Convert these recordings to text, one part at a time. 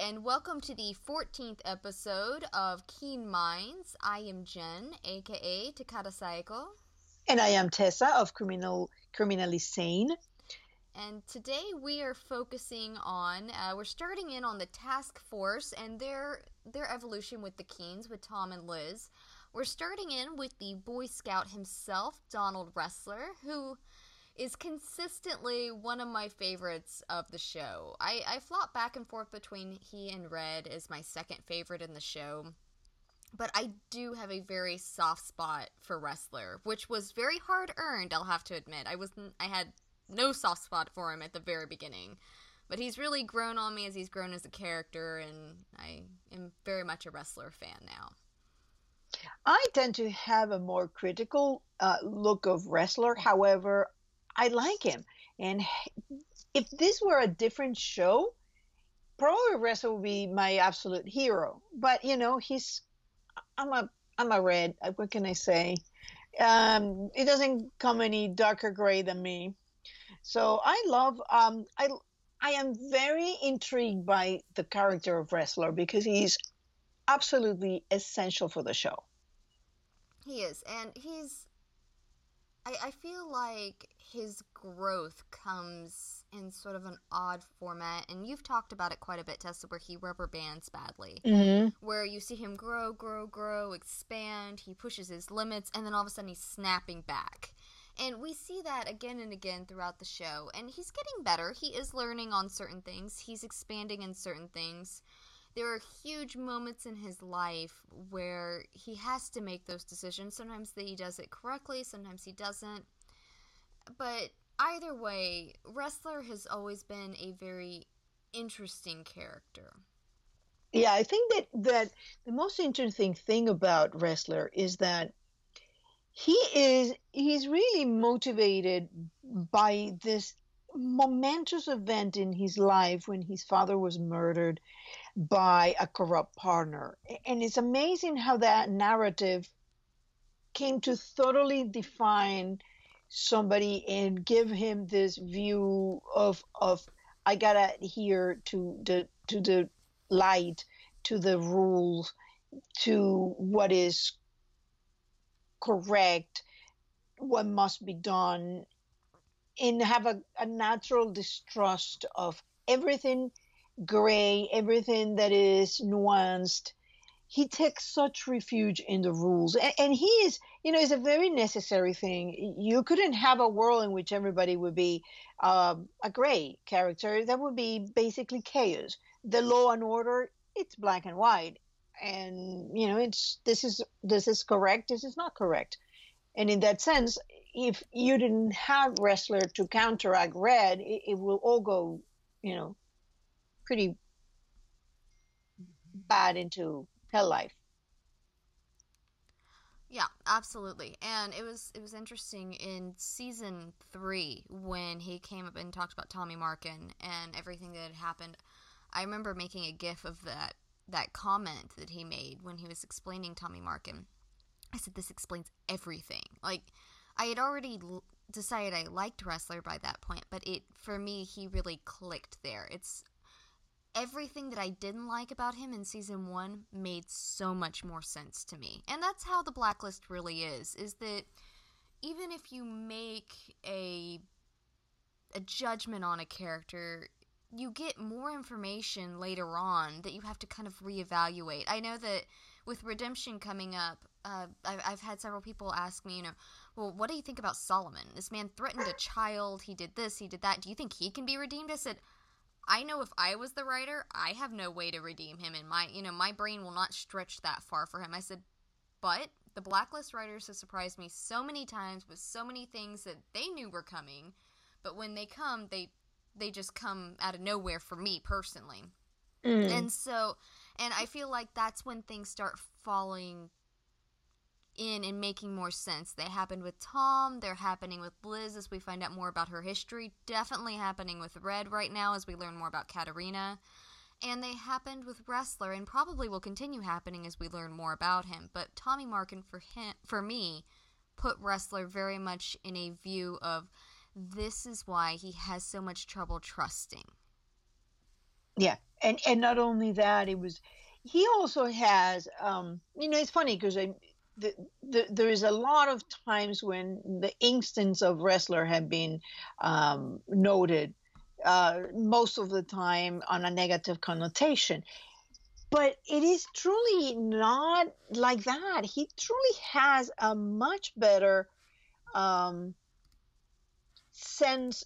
and welcome to the 14th episode of Keen Minds. I am Jen, aka Takata Saeko. And I am Tessa of Criminal Criminally Sane. And today we are focusing on uh, we're starting in on the task force and their their evolution with the Keens with Tom and Liz. We're starting in with the Boy Scout himself, Donald Ressler, who is consistently one of my favorites of the show. I, I flop back and forth between he and Red as my second favorite in the show. But I do have a very soft spot for Ressler, which was very hard earned, I'll have to admit. I was I had no soft spot for him at the very beginning. But he's really grown on me as he's grown as a character, and I am very much a Ressler fan now. I tend to have a more critical uh, look of Ressler. However, I like him. And if this were a different show, probably Ressler would be my absolute hero. But you know, he's I'm a I'm a red. Uh, what can I say? Um, it doesn't come any darker gray than me. So I love um, I I am very intrigued by the character of Ressler because he's absolutely essential for the show. He is, and he's I, I feel like his growth comes in sort of an odd format, and you've talked about it quite a bit, Tessa, where he rubber bands badly. Mm-hmm. Where you see him grow, grow, grow, expand, he pushes his limits, and then all of a sudden he's snapping back. And we see that again and again throughout the show, and he's getting better. He is learning on certain things, he's expanding in certain things there are huge moments in his life where he has to make those decisions. Sometimes that he does it correctly, sometimes he doesn't. But either way, Ressler has always been a very interesting character. Yeah, I think that that the most interesting thing about Ressler is that he is he's really motivated by this momentous event in his life when his father was murdered by a corrupt partner. And it's amazing how that narrative came to thoroughly define somebody and give him this view of of I gotta adhere to the to the light, to the rules, to what is correct, what must be done, and have a, a natural distrust of everything gray, everything that is nuanced. He takes such refuge in the rules. And, and he is, you know, is a very necessary thing. You couldn't have a world in which everybody would be uh, a gray character. That would be basically chaos. The law and order, it's black and white. And, you know, it's this is this is correct, this is not correct. And in that sense, if you didn't have Ressler to counteract red, it, it will all go, you know, pretty bad into hell life. Yeah, absolutely. And it was it was interesting in season three when he came up and talked about Tommy Markin and everything that had happened. I remember making a gif of that that comment that he made when he was explaining Tommy Markin. I said this explains everything. Like I had already decided I liked Ressler by that point, but it for me he really clicked there. It's everything that I didn't like about him in season 1 made so much more sense to me. And that's how the blacklist really is is that even if you make a a judgment on a character, you get more information later on that you have to kind of reevaluate. I know that with Redemption coming up, uh, I've, I've had several people ask me, you know, well, what do you think about Solomon? This man threatened a child. He did this. He did that. Do you think he can be redeemed? I said, I know if I was the writer, I have no way to redeem him, and my you know my brain will not stretch that far for him. I said, but the blacklist writers have surprised me so many times with so many things that they knew were coming, but when they come, they they just come out of nowhere for me personally. Mm. And so, and I feel like that's when things start falling in and making more sense. They happened with Tom, they're happening with Liz as we find out more about her history, definitely happening with Red right now as we learn more about Katarina. And they happened with Ressler and probably will continue happening as we learn more about him. But Tommy Markin for him for me put Ressler very much in a view of this is why he has so much trouble trusting. Yeah, and and not only that, it was he also has um, you know it's funny because I the, the, there is a lot of times when the instance of Ressler have been um, noted uh, most of the time on a negative connotation but it is truly not like that he truly has a much better um, sense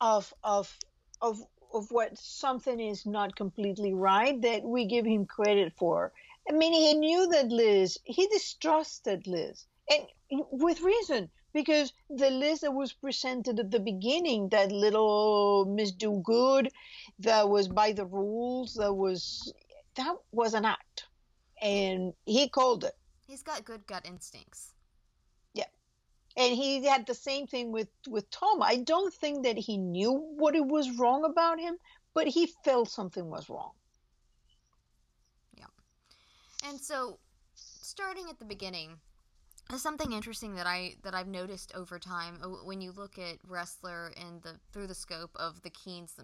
of of of of what something is not completely right that we give him credit for. I mean, he knew that Liz, he distrusted Liz, and with reason, because the Liz that was presented at the beginning, that little Miss Do Good, that was by the rules, that was that was an act, and he called it. He's got good gut instincts Yeah, and he had the same thing with with Tom. I don't think that he knew what it was wrong about him, but he felt something was wrong. And so starting at the beginning, something interesting that I that I've noticed over time uh, when you look at Ressler and the through the scope of the Keens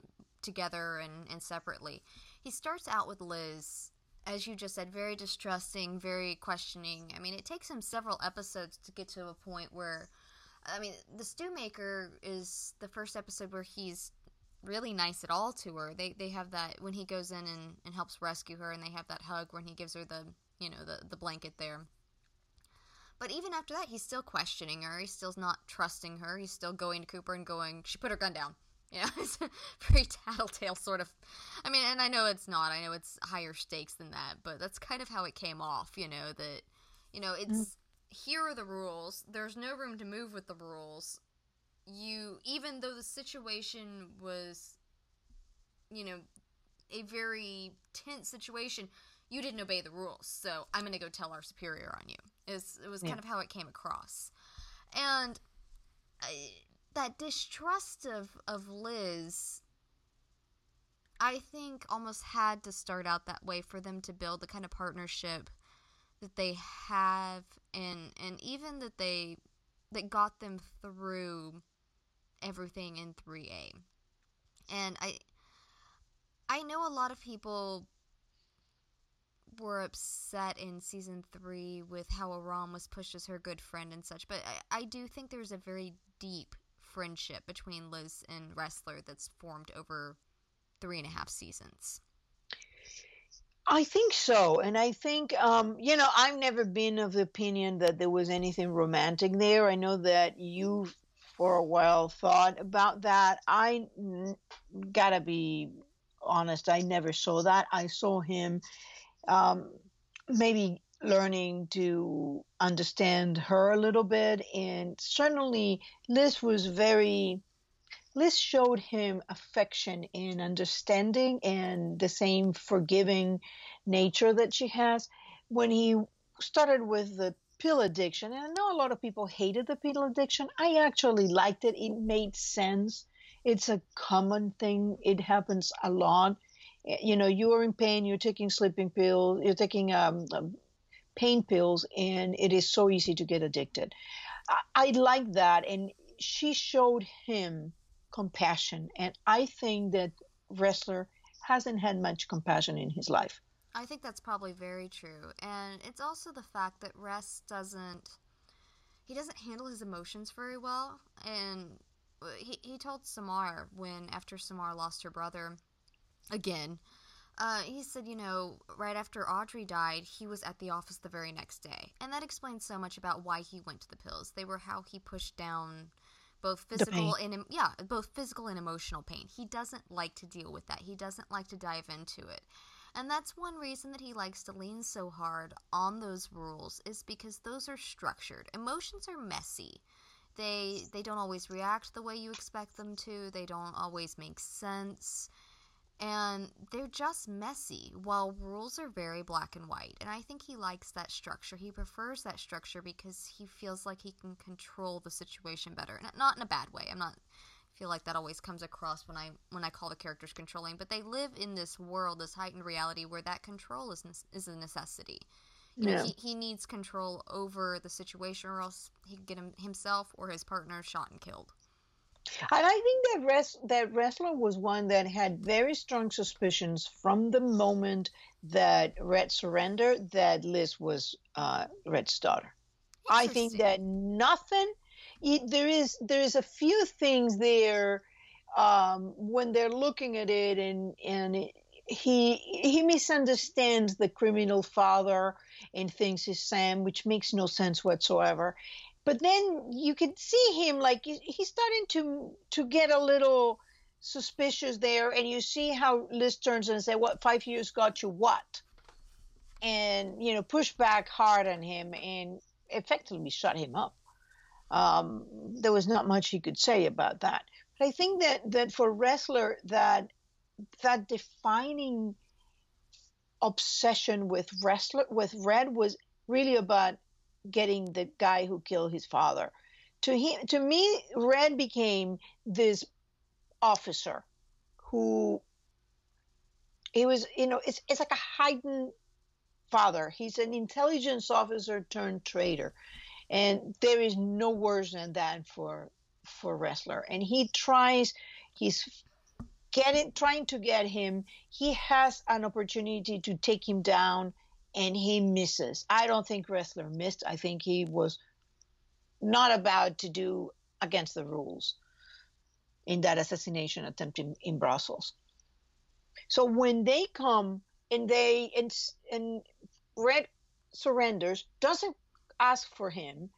together and, and separately. He starts out with Liz as you just said, very distrusting, very questioning. I mean, it takes him several episodes to get to a point where, I mean, the stew maker is the first episode where he's really nice at all to her. They they have that when he goes in and, and helps rescue her, and they have that hug when he gives her the you know the the blanket there. But even after that, he's still questioning her. He's still not trusting her. He's still going to Cooper and going, she put her gun down. You know, it's a very tattletale sort of. I mean, and I know it's not. I know it's higher stakes than that, but that's kind of how it came off. You know that, you know, it's mm. here are the rules. There's no room to move with the rules. You, even though the situation was, you know, a very tense situation, you didn't obey the rules. So I'm going to go tell our superior on you. Is it was kind of how it came across, and. I, that distrust of of Liz I think almost had to start out that way for them to build the kind of partnership that they have and and even that they that got them through everything in 3A. And I I know a lot of people were upset in season three with how Aram was pushed as her good friend and such, but I, I do think there's a very deep friendship between Liz and Ressler that's formed over three and a half seasons. I think so. And I think, um, you know, I've never been of the opinion that there was anything romantic there. I know that you, for a while, thought about that. I gotta be honest, I never saw that. I saw him um, maybe learning to understand her a little bit. And certainly, Liz was very, Liz showed him affection and understanding and the same forgiving nature that she has. When he started with the pill addiction, and I know a lot of people hated the pill addiction, I actually liked it. It made sense. It's a common thing, it happens a lot you know you are in pain you're taking sleeping pills you're taking um, um pain pills and it is so easy to get addicted. I, I like that. And she showed him compassion. And I think that Ressler hasn't had much compassion in his life. I think that's probably very true. And it's also the fact that Rest doesn't he doesn't handle his emotions very well and he, he told Samar when after Samar lost her brother again uh, he said, you know, right after Audrey died, he was at the office the very next day. And that explains so much about why he went to the pills. They were how he pushed down both physical and yeah, both physical and emotional pain. He doesn't like to deal with that. He doesn't like to dive into it. And that's one reason that he likes to lean so hard on those rules is because those are structured. Emotions are messy. They they don't always react the way you expect them to. They don't always make sense and they're just messy while rules are very black and white and i think he likes that structure he prefers that structure because he feels like he can control the situation better not in a bad way i'm not feel like that always comes across when i when i call the characters controlling but they live in this world this heightened reality where that control is is a necessity you yeah. know, he, he needs control over the situation or else he could get him, himself or his partner shot and killed And I think that res- that Ressler was one that had very strong suspicions from the moment that Red surrendered that Liz was uh, Red's daughter. I think that nothing. There is there is a few things there um, when they're looking at it, and and it, he he misunderstands the criminal father and thinks he's Sam, which makes no sense whatsoever. But then you can see him like he's starting to to get a little suspicious there, and you see how Liz turns and say, "What five years got you what?" And you know, push back hard on him and effectively shut him up. Um, there was not much he could say about that. But I think that that for Ressler that that defining obsession with Ressler with Red was really about getting the guy who killed his father. To him, to me, Red became this officer who he was, you know, it's it's like a heightened father. He's an intelligence officer turned traitor, and there is no worse than that for for Ressler. And he tries, he's getting trying to get him. He has an opportunity to take him down and he misses. I don't think Ressler missed. I think he was not about to do against the rules in that assassination attempt in, in Brussels. So when they come and they and, and Red surrenders, doesn't ask for him,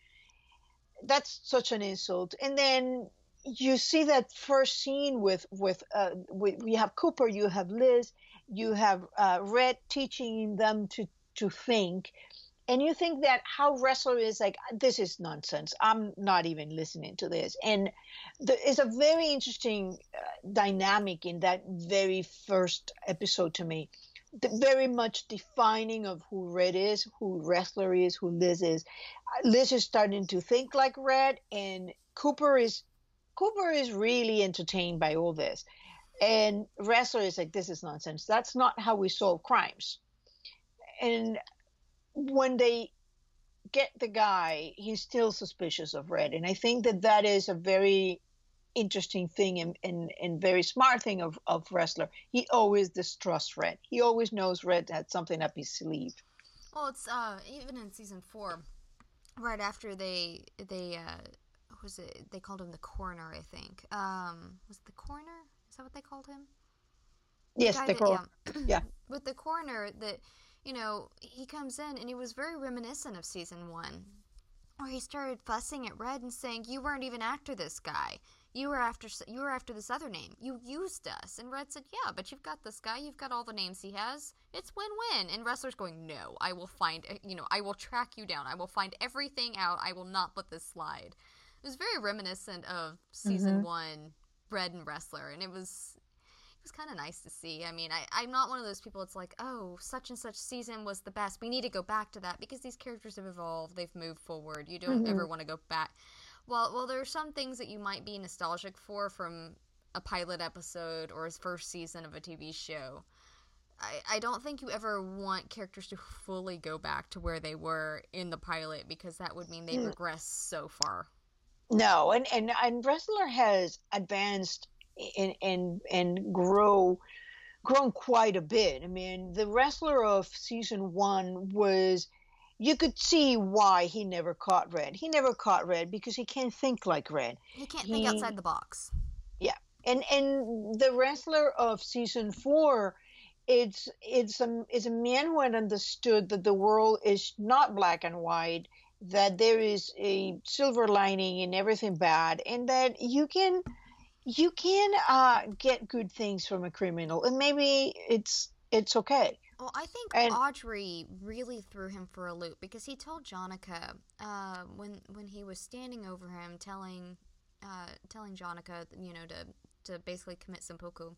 that's such an insult. And then you see that first scene with with uh, we, we have Cooper, you have Liz, you have uh, Red teaching them to to think. And you think that how Ressler is like this is nonsense. I'm not even listening to this. And there is a very interesting uh, dynamic in that very first episode to me very much defining of who red is who Ressler is who liz is. Uh, liz is starting to think like red and cooper is cooper is really entertained by all this. And Ressler is like this is nonsense. That's not how we solve crimes. And when they get the guy, he's still suspicious of Red, and I think that that is a very interesting thing and, and, and very smart thing of, of Ressler. He always distrusts Red. He always knows Red had something up his sleeve. Well, it's uh, even in season four, right after they they uh, was it? They called him the coroner, I think. Um, was it the coroner? Is that what they called him? Yes, the, the coroner. Yeah. yeah. With the coroner that you know, he comes in and he was very reminiscent of season one, where he started fussing at Red and saying, "You weren't even after this guy. You were after you were after this other name. You used us." And Red said, "Yeah, but you've got this guy. You've got all the names he has. It's win-win." And Ressler's going, "No, I will find. You know, I will track you down. I will find everything out. I will not let this slide." It was very reminiscent of season mm-hmm. one, Red and Ressler, and it was it was kind of nice to see. I mean, I, I'm not one of those people. It's like, oh, such and such season was the best. We need to go back to that because these characters have evolved. They've moved forward. You don't mm-hmm. ever want to go back. Well, well, there are some things that you might be nostalgic for from a pilot episode or a first season of a TV show. I, I don't think you ever want characters to fully go back to where they were in the pilot because that would mean they mm. regress so far. No, and, and and Ressler has advanced and and and grow grown quite a bit. I mean, the Ressler of season one was you could see why he never caught Red. He never caught Red because he can't think like Red. He can't he, think outside the box. Yeah, and and the Ressler of season four, it's it's a it's a man who had understood that the world is not black and white, that there is a silver lining in everything bad, and that you can you can uh, get good things from a criminal, and maybe it's it's okay. Well, I think and, Audrey really threw him for a loop because he told Jonica uh, when when he was standing over him, telling uh, telling Jonica, you know, to to basically commit seppuku,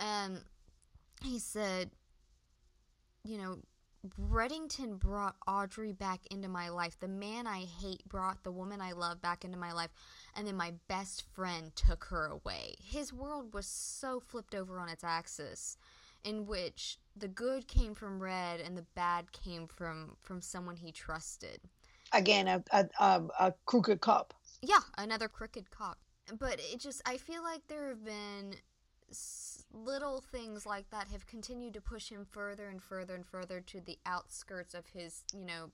and he said, you know, Reddington brought Audrey back into my life. The man I hate brought the woman I love back into my life. And then my best friend took her away. His world was so flipped over on its axis, in which the good came from Red and the bad came from, from someone he trusted. Again, a, a, a, a crooked cop. Yeah, another crooked cop. but it just I feel like there have been little things like that have continued to push him further and further and further to the outskirts of his, you know,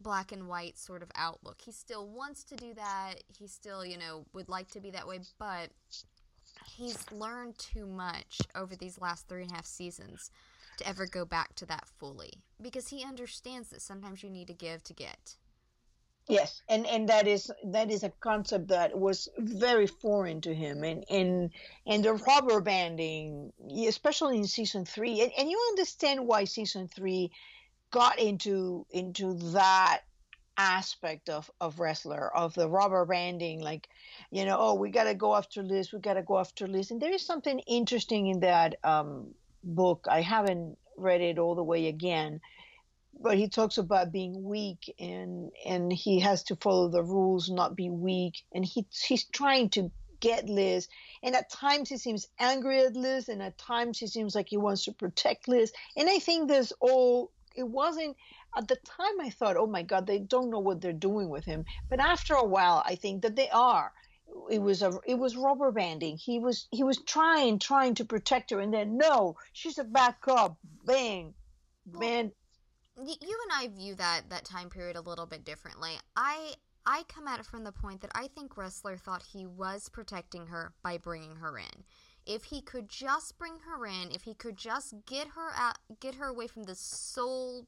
black and white sort of outlook. He still wants to do that. He still, you know, would like to be that way, but he's learned too much over these last three and a half seasons to ever go back to that fully because he understands that sometimes you need to give to get. Yes, and and that is that is a concept that was very foreign to him, and and and the rubber banding, especially in season three, and, and you understand why season three got into into that aspect of of Ressler of the rubber banding like you know oh we got to go after Liz we got to go after Liz and there is something interesting in that um, book. I haven't read it all the way again but he talks about being weak and and he has to follow the rules not be weak and he he's trying to get Liz and at times he seems angry at Liz and at times he seems like he wants to protect Liz and I think there's all it wasn't at the time I thought, oh my God, they don't know what they're doing with him. But after a while, I think that they are. It was a it was rubber banding. He was he was trying trying to protect her, and then no, she's a back up, bang, man. You and I view that that time period a little bit differently. I I come at it from the point that I think Ressler thought he was protecting her by bringing her in if he could just bring her in, if he could just get her out, get her away from the sole,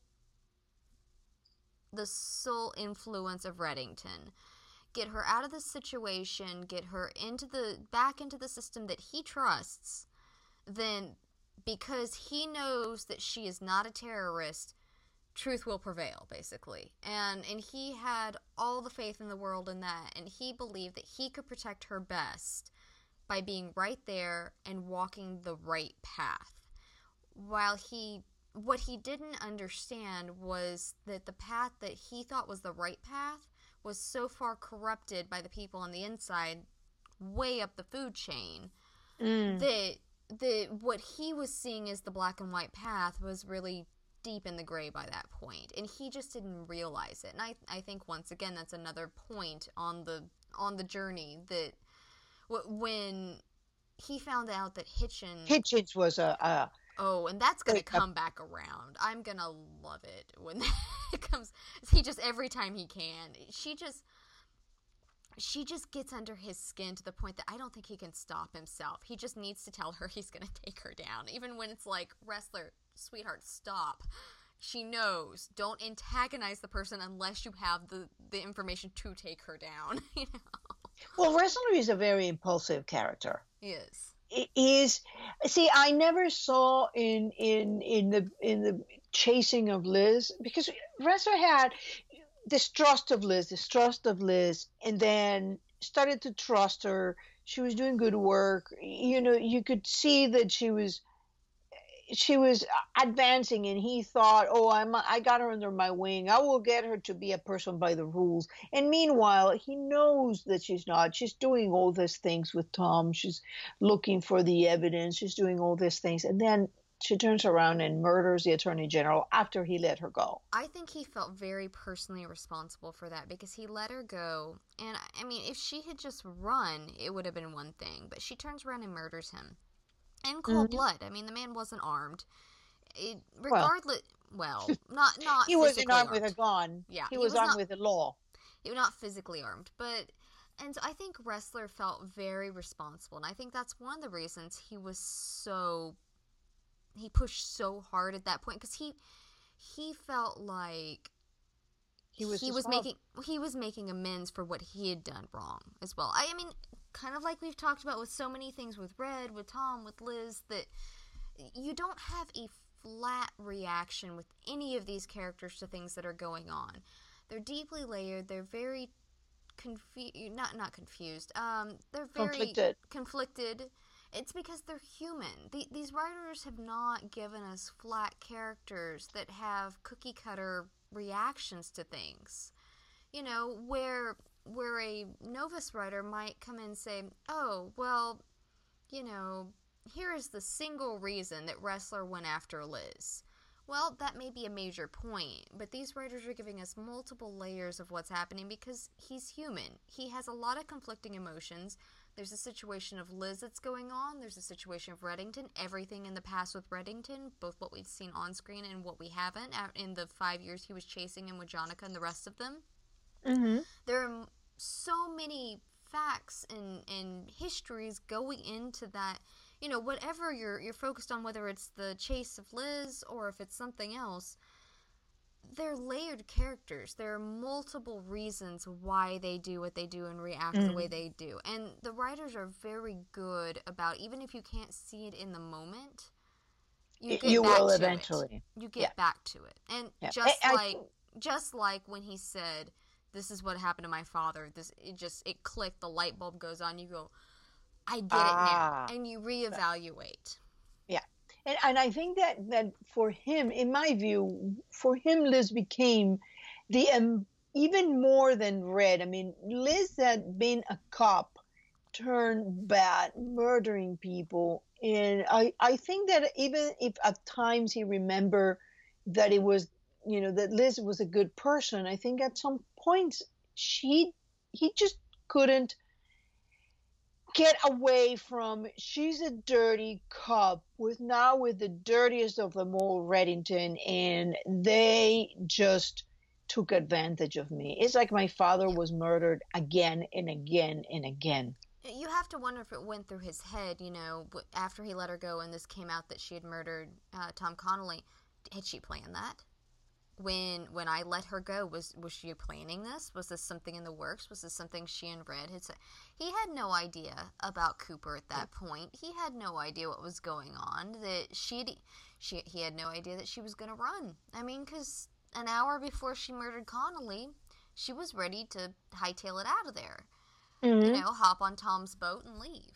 the sole influence of Reddington, get her out of the situation, get her into the back into the system that he trusts, then because he knows that she is not a terrorist, truth will prevail basically and and he had all the faith in the world in that and he believed that he could protect her best by being right there and walking the right path. While he what he didn't understand was that the path that he thought was the right path was so far corrupted by the people on the inside way up the food chain mm. that that what he was seeing as the black and white path was really deep in the gray by that point and he just didn't realize it and I, I think once again that's another point on the on the journey that when he found out that Hitchens Hitchens was a, a oh, and that's gonna uh, come back around. I'm gonna love it when it comes. He just every time he can, she just she just gets under his skin to the point that I don't think he can stop himself. He just needs to tell her he's gonna take her down, even when it's like Ressler, sweetheart, stop. She knows. Don't antagonize the person unless you have the the information to take her down. You know. Well, Ressler is a very impulsive character. He is. See, I never saw in in in the in the chasing of Liz because Ressler had distrust of Liz, distrust of Liz, and then started to trust her. She was doing good work. You know, you could see that she was she was advancing and he thought oh i'm i got her under my wing. I will get her to be a person by the rules. And meanwhile he knows that she's not. She's doing all these things with tom. She's looking for the evidence. She's doing all these things. And then she turns around and murders the attorney general after he let her go. I think he felt very personally responsible for that because he let her go. And I mean, if she had just run, it would have been one thing. But she turns around and murders him in cold mm-hmm. blood. I mean, the man wasn't armed. It, regardless, well, well, not not he wasn't armed, armed with a gun. Yeah, he, he was, was, armed not, with the law. He was not physically armed, but and I think Ressler felt very responsible, and I think that's one of the reasons he was so he pushed so hard at that point because he he felt like he was he was making he was making amends for what he had done wrong as well. I, I mean, kind of like we've talked about with so many things with Red, with Tom, with Liz, that you don't have a flat reaction with any of these characters to things that are going on. They're deeply layered. They're very confused. Not not confused. Um, they're very conflicted. conflicted. It's because they're human. The, these writers have not given us flat characters that have cookie cutter reactions to things. You know, where where a novice writer might come in and say, oh, well, you know, here is the single reason that Ressler went after Liz. Well, that may be a major point, but these writers are giving us multiple layers of what's happening because he's human. He has a lot of conflicting emotions. There's a situation of Liz that's going on, there's a situation of Reddington, everything in the past with Reddington, both what we've seen on screen and what we haven't in the five years he was chasing him with Jonica and the rest of them. Mm-hmm. There are so many facts and, and histories going into that you know, whatever you're you're focused on, whether it's the chase of Liz or if it's something else, they're layered characters. There are multiple reasons why they do what they do and react mm. the way they do. And the writers are very good about even if you can't see it in the moment, you, you will eventually. It. You get yeah. back to it. And yeah. just I, like I, just like when he said, "This is what happened to my father." This it just it clicked. The light bulb goes on. You go, I get ah, it now, ah. and you reevaluate. Yeah, and and I think that that for him, in my view, for him, Liz became the um, even more than Red. I mean, Liz had been a cop turned bad, murdering people, and I I think that even if at times he remember that it was you know that Liz was a good person, I think at some points she he just couldn't get away from she's a dirty cop with now with the dirtiest of them all reddington and they just took advantage of me. It's like my father was murdered again and again and again. You have to wonder if it went through his head you know after he let her go and this came out that she had murdered uh, tom connolly. Had she planned that when when I let her go was was she planning this? Was this something in the works? Was this something she and Red had said? He had no idea about Cooper at that point. He had no idea what was going on. That she she he had no idea that she was going to run. I mean, because an hour before she murdered Connolly, she was ready to hightail it out of there. Mm-hmm. You know, hop on Tom's boat and leave.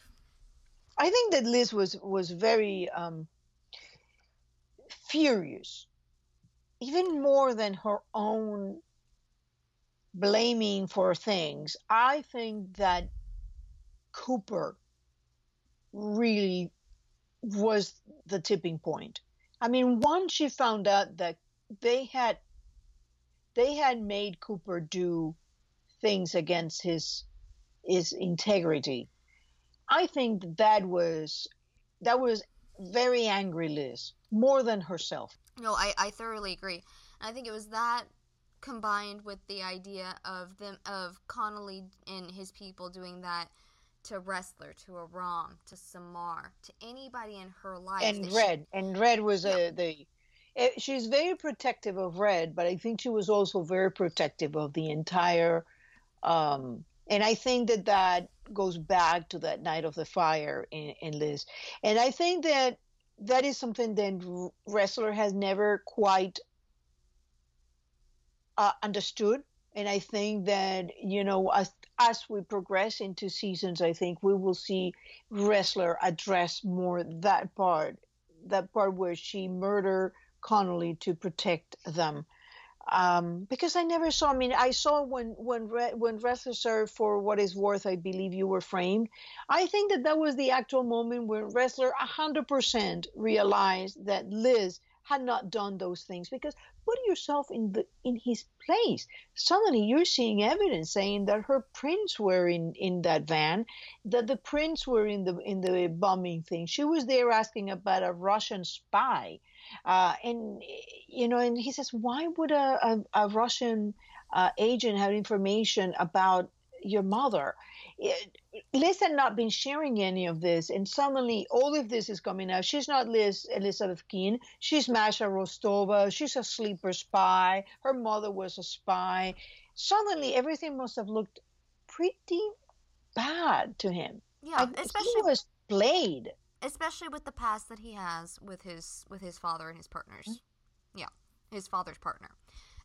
I think that Liz was was very um, furious even more than her own blaming for things, I think that Cooper really was the tipping point. I mean, once she found out that they had they had made Cooper do things against his his integrity. I think that was that was very angry Liz, more than herself. No, I, I thoroughly agree. I think it was that combined with the idea of them of Connolly and his people doing that to Ressler, to Aram, to Samar, to anybody in her life. And Red, she, and Red was yeah. a the. It, eh, she's very protective of Red, but I think she was also very protective of the entire. Um, and I think that that goes back to that night of the fire in, in Liz, and I think that that is something that Ressler has never quite uh, understood. And i think that you know as as we progress into seasons i think we will see Ressler address more that part that part where she murdered connolly to protect them um, because I never saw. I mean, I saw when when when Ressler served for what is worth. I believe you were framed. I think that that was the actual moment when Ressler hundred percent realized that Liz had not done those things because put yourself in the in his place suddenly you're seeing evidence saying that her prints were in in that van that the prints were in the in the bombing thing she was there asking about a russian spy uh, and you know, and he says, why would a, a, a Russian uh, agent have information about your mother? It, Liz had not been sharing any of this, and suddenly all of this is coming out. She's not Liz Elizabeth Keen. She's Masha Rostova. She's a sleeper spy. Her mother was a spy. Suddenly, everything must have looked pretty bad to him. Yeah, especially he was played especially with the past that he has with his with his father and his partners. Mm-hmm. Yeah, his father's partner.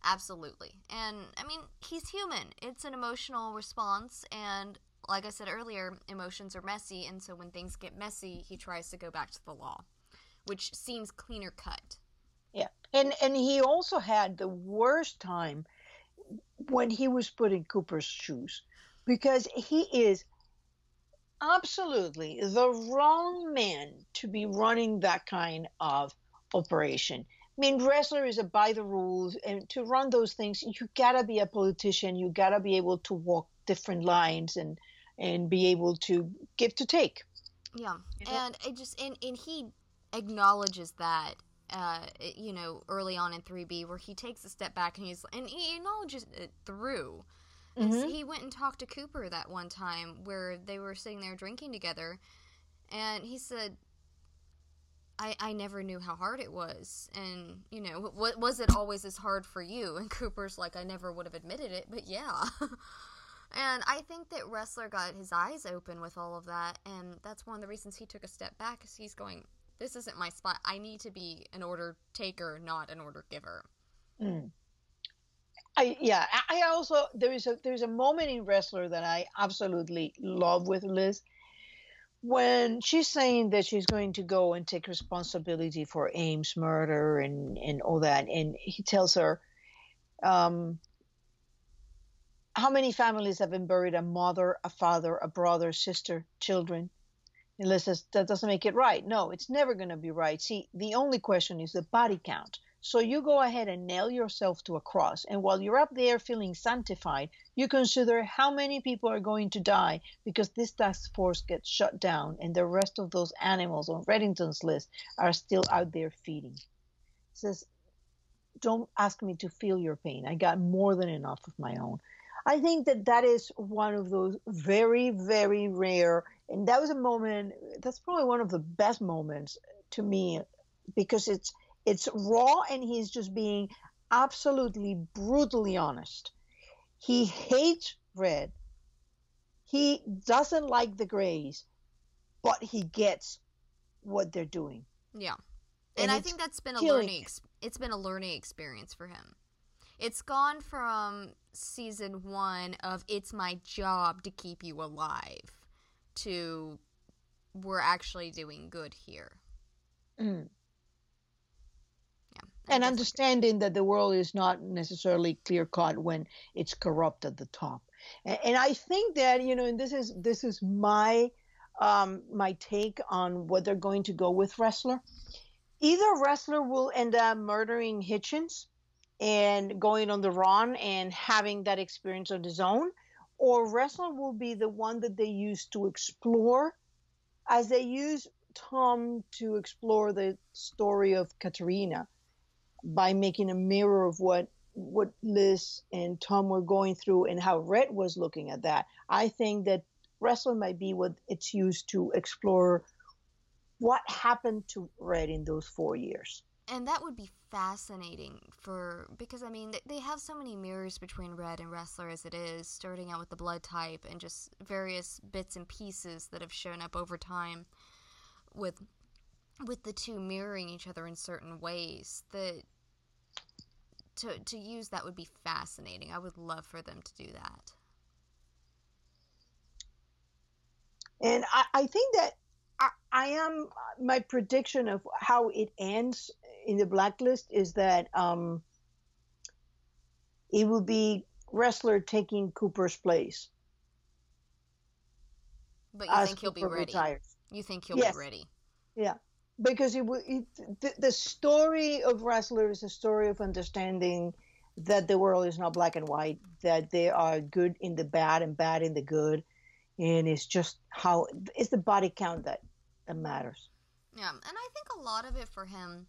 Absolutely. And I mean, he's human. It's an emotional response and like I said earlier, emotions are messy and so when things get messy, he tries to go back to the law, which seems cleaner cut. Yeah. And and he also had the worst time when he was put in Cooper's shoes because he is absolutely the wrong man to be running that kind of operation. I mean, Ressler is a by the rules, and to run those things, you gotta be a politician. You gotta be able to walk different lines and and be able to give to take. Yeah, you know? and it just and and he acknowledges that uh, you know, early on in 3B, where he takes a step back and he's and he acknowledges it through. Mm-hmm. He went and talked to Cooper that one time where they were sitting there drinking together, and he said, I, I never knew how hard it was. And, you know, what was it always as hard for you? And Cooper's like, I never would have admitted it, but yeah. and I think that Ressler got his eyes open with all of that. And that's one of the reasons he took a step back, is he's going, this isn't my spot. I need to be an order taker, not an order giver. Mm. I yeah. I also there is a there's a moment in Ressler that I absolutely love with Liz when she's saying that she's going to go and take responsibility for Ames' murder and and all that, and he tells her, um, "How many families have been buried? A mother, a father, a brother, sister, children." And Liz says, that doesn't make it right. No, it's never going to be right. See, the only question is the body count. So you go ahead and nail yourself to a cross. And while you're up there feeling sanctified, you consider how many people are going to die because this task force gets shut down and the rest of those animals on Reddington's list are still out there feeding. says, don't ask me to feel your pain. I got more than enough of my own. I think that that is one of those very, very rare and that was a moment that's probably one of the best moments to me because it's it's raw and he's just being absolutely brutally honest. He hates red. He doesn't like the grays but he gets what they're doing. Yeah. And, and i think that's been a learning ex- it's been a learning experience for him. It's gone from season one of it's my job to keep you alive to we're actually doing good here. Mm. And understanding that the world is not necessarily clear cut when it's corrupt at the top. And, and, I think that you know, and this is this is my um, my take on what they're going to go with Ressler. Either Ressler will end up murdering Hitchens and going on the run and having that experience on his own, or Ressler will be the one that they use to explore as they use Tom to explore the story of Katarina by making a mirror of what what Liz and Tom were going through and how Red was looking at that. I think that Ressler might be what it's used to explore what happened to Red in those four years and that would be fascinating for because I mean they have so many mirrors between Red and Ressler as it is, starting out with the blood type and just various bits and pieces that have shown up over time with with the two mirroring each other in certain ways that to to use that would be fascinating. I would love for them to do that. And I, I think that I, I am my prediction of how it ends in the blacklist is that um, it will be Ressler taking Cooper's place. But you think he'll be ready? Retires. You think he'll yes. be ready? Yeah, because it, it the, the story of Ressler is a story of understanding that the world is not black and white, that they are good in the bad and bad in the good, and it's just how it's the body count that that matters. Yeah, and I think a lot of it for him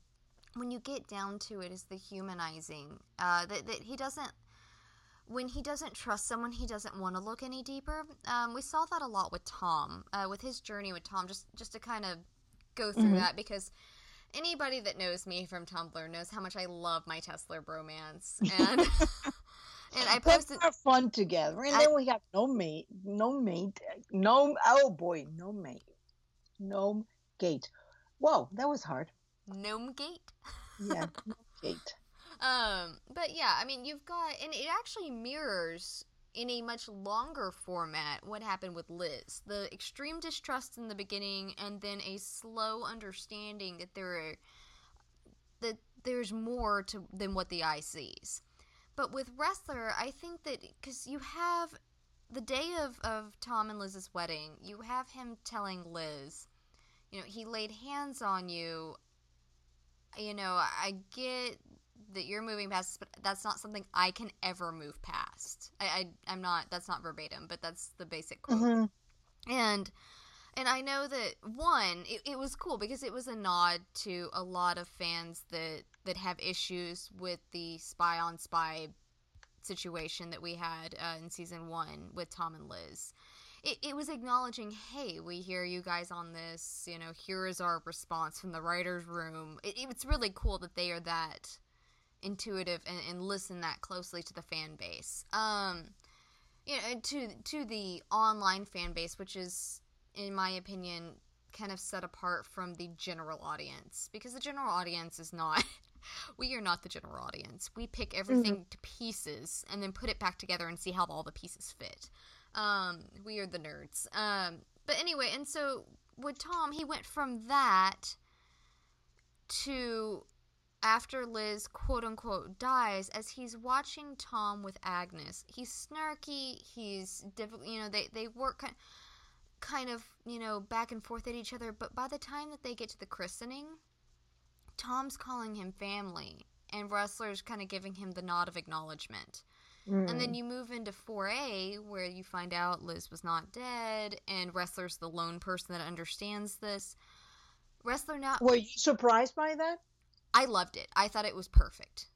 when you get down to it is the humanizing uh, that, that he doesn't when he doesn't trust someone he doesn't want to look any deeper um, we saw that a lot with tom uh, with his journey with tom just just to kind of go through mm-hmm. that because anybody that knows me from tumblr knows how much i love my tesla bromance and and i posted have fun together and I, then we have no mate no mate no oh boy no mate no gate whoa that was hard Gnome Gate. yeah, Gate. Um, but yeah, I mean, you've got, and it actually mirrors in a much longer format what happened with Liz. The extreme distrust in the beginning, and then a slow understanding that there are that there's more to than what the eye sees. But with Ressler, I think that because you have the day of, of Tom and Liz's wedding, you have him telling Liz, you know, he laid hands on you you know, I get that you're moving past, but that's not something I can ever move past. I, I am not. That's not verbatim, but that's the basic quote. Mm-hmm. And and I know that one, it, it was cool because it was a nod to a lot of fans that that have issues with the spy on spy situation that we had uh, in season one with Tom and Liz. It, it was acknowledging, hey, we hear you guys on this. You know, here is our response from the writers' room. It, it's really cool that they are that intuitive and, and listen that closely to the fan base. Um, you know, to to the online fan base, which is, in my opinion, kind of set apart from the general audience because the general audience is not we are not the general audience. We pick everything mm-hmm. to pieces and then put it back together and see how all the pieces fit. Um, we are the nerds. Um, but anyway, and so with Tom, he went from that to after Liz quote unquote dies, as he's watching Tom with Agnes, he's snarky. He's difficult. You know, they they work kind kind of you know back and forth at each other. But by the time that they get to the christening, Tom's calling him family, and Ressler's kind of giving him the nod of acknowledgement. Mm. And then mm. you move into 4A, where you find out Liz was not dead, and Ressler's the lone person that understands this. Ressler not Were you surprised by that? I loved it. I thought it was perfect.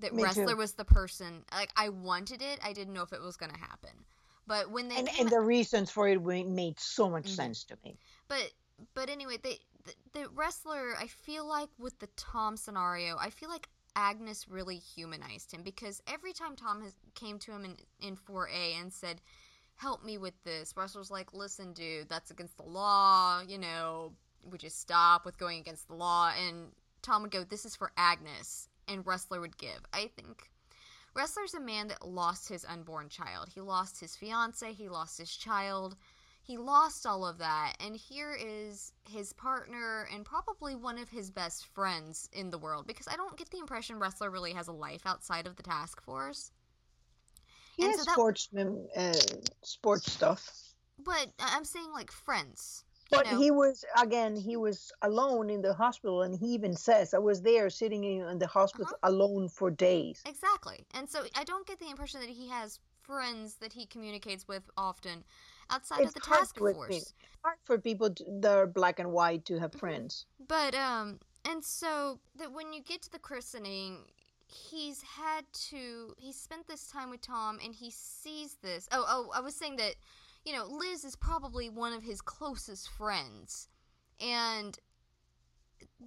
That Me Ressler too. was the person. Like I wanted it. I didn't know if it was going to happen. But when they and, and the reasons for it made so much mm-hmm. sense to me. But but anyway, they the, the Ressler. I feel like with the Tom scenario, I feel like Agnes really humanized him because every time Tom has came to him in in 4A and said, "Help me with this," Ressler's like, "Listen, dude, that's against the law. You know, would you stop with going against the law?" And Tom would go, This is for Agnes, and Ressler would give. I think Ressler's a man that lost his unborn child. He lost his fiance, he lost his child, he lost all of that, and here is his partner and probably one of his best friends in the world because I don't get the impression Ressler really has a life outside of the task force. He and has so that, sports, uh, sports stuff. But I'm saying like friends but know. he was again he was alone in the hospital and he even says i was there sitting in the hospital uh-huh. alone for days exactly and so i don't get the impression that he has friends that he communicates with often outside it's of the task force it's hard for people to, that are black and white to have mm-hmm. friends but um and so that when you get to the christening he's had to he spent this time with tom and he sees this oh oh i was saying that you know, Liz is probably one of his closest friends. And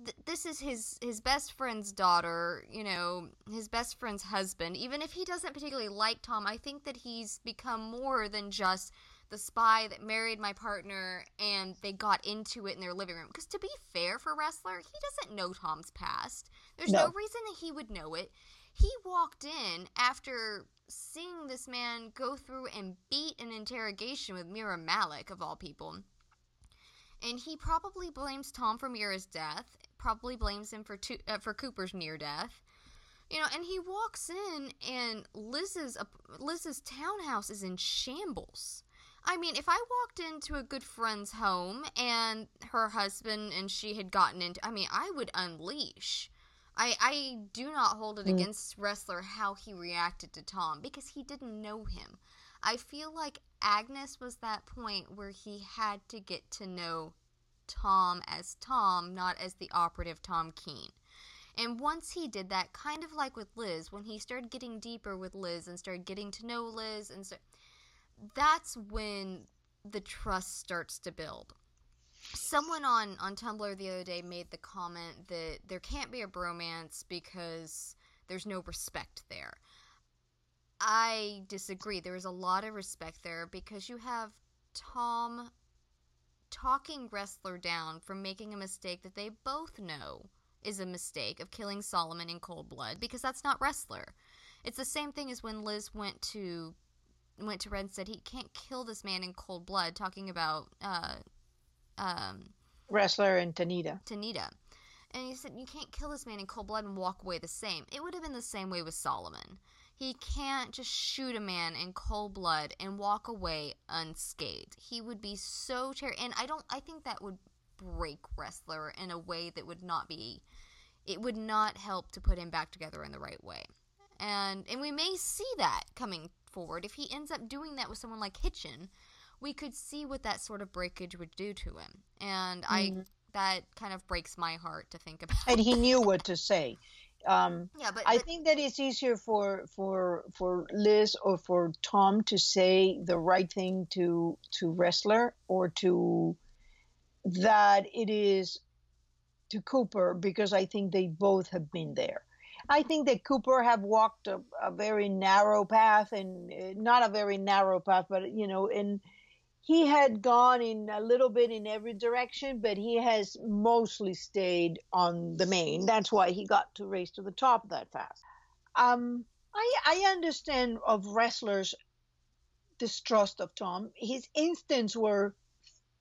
th- this is his his best friend's daughter, you know, his best friend's husband. Even if he doesn't particularly like Tom, I think that he's become more than just the spy that married my partner and they got into it in their living room. Because to be fair for Ressler, he doesn't know Tom's past. There's no, no reason that he would know it. He walked in after seeing this man go through and beat an interrogation with Meera Malik, of all people. And he probably blames Tom for Meera's death, probably blames him for, uh, for Cooper's near death. You know, and he walks in, and Liz's uh, Liz's townhouse is in shambles. I mean, if I walked into a good friend's home and her husband and she had gotten into, I mean, I would unleash. I, I do not hold it mm. against Ressler how he reacted to Tom because he didn't know him. I feel like Agnes was that point where he had to get to know Tom as Tom, not as the operative Tom Keen. And once he did that, kind of like with Liz, when he started getting deeper with Liz and started getting to know Liz, and so that's when the trust starts to build someone on on Tumblr the other day made the comment that there can't be a bromance because there's no respect there. I disagree. There is a lot of respect there because you have Tom talking Ressler down from making a mistake that they both know is a mistake of killing Solomon in cold blood because that's not Ressler. It's the same thing as when Liz went to went to Red and said he can't kill this man in cold blood, talking about uh, um, Ressler and Tanita. Tanita. And he said, You can't kill this man in cold blood and walk away the same. It would have been the same way with Solomon. He can't just shoot a man in cold blood and walk away unscathed. He would be so ter- and I don't I think that would break Ressler in a way that would not be it would not help to put him back together in the right way. And and we may see that coming forward if he ends up doing that with someone like Hitchin. We could see what that sort of breakage would do to him. And mm-hmm. I that kind of breaks my heart to think about. And he knew what to say. Um, yeah, but, I think that it's easier for for for Liz or for Tom to say the right thing to to Ressler or to that it is to Cooper because I think they both have been there. I think that Cooper have walked a, a very narrow path and uh, not a very narrow path, but you know, and he had gone in a little bit in every direction, but he has mostly stayed on the main. That's why he got to race to the top that fast. Um, I, I understand of Resslers' distrust of Tom. His instincts were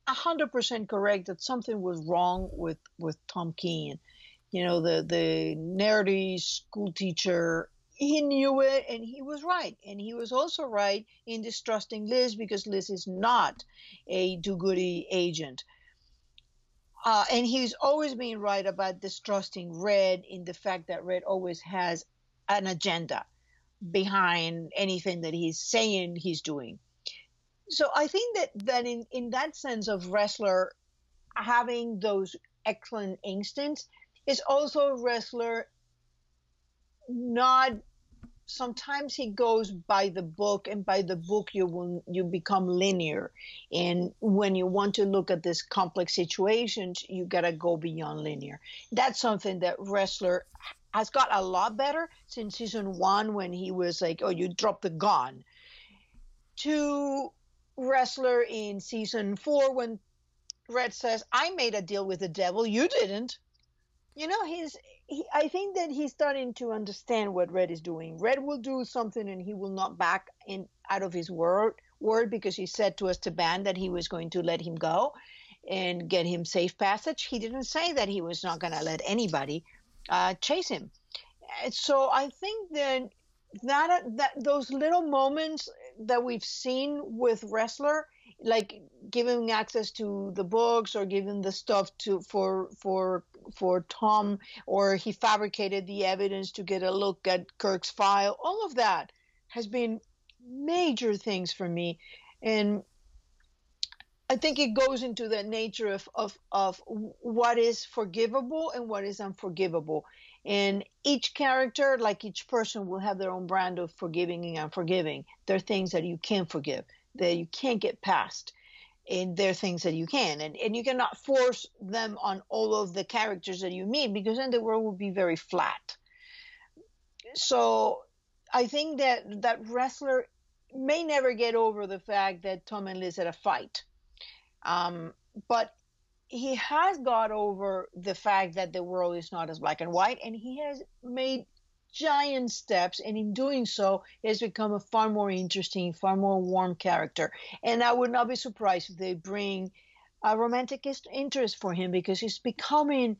100% correct that something was wrong with, with Tom Keen. You know, the, the nerdy school teacher he knew it and he was right. And he was also right in distrusting Liz because Liz is not a do goody agent. Uh, and he's always been right about distrusting Red in the fact that Red always has an agenda behind anything that he's saying he's doing. So I think that, that in, in that sense of Ressler having those excellent instincts is also Ressler not sometimes he goes by the book and by the book you will you become linear. And when you want to look at this complex situations you got to go beyond linear. That's something that Ressler has got a lot better since season one when he was like oh you dropped the gun. To Ressler in season four when red says i made a deal with the devil. You didn't. You know he's he, I think that he's starting to understand what Red is doing. Red will do something and he will not back in out of his word word because he said to Esteban that he was going to let him go and get him safe passage. He didn't say that he was not going to let anybody uh, chase him. So I think that that that those little moments that we've seen with Ressler like giving access to the books or giving the stuff to for for for Tom or he fabricated the evidence to get a look at Kirk's file all of that has been major things for me and I think it goes into the nature of, of, of what is forgivable and what is unforgivable. And each character, like each person, will have their own brand of forgiving and unforgiving. There are things that you can't forgive that you can't get past and there are things that you can and, and you cannot force them on all of the characters that you meet because then the world would be very flat. So i think that that Ressler may never get over the fact that tom and liz had a fight. Um, but he has got over the fact that the world is not as black and white and he has made giant steps, and in doing so, has become a far more interesting, far more warm character. And I would not be surprised if they bring a romantic interest for him because he's becoming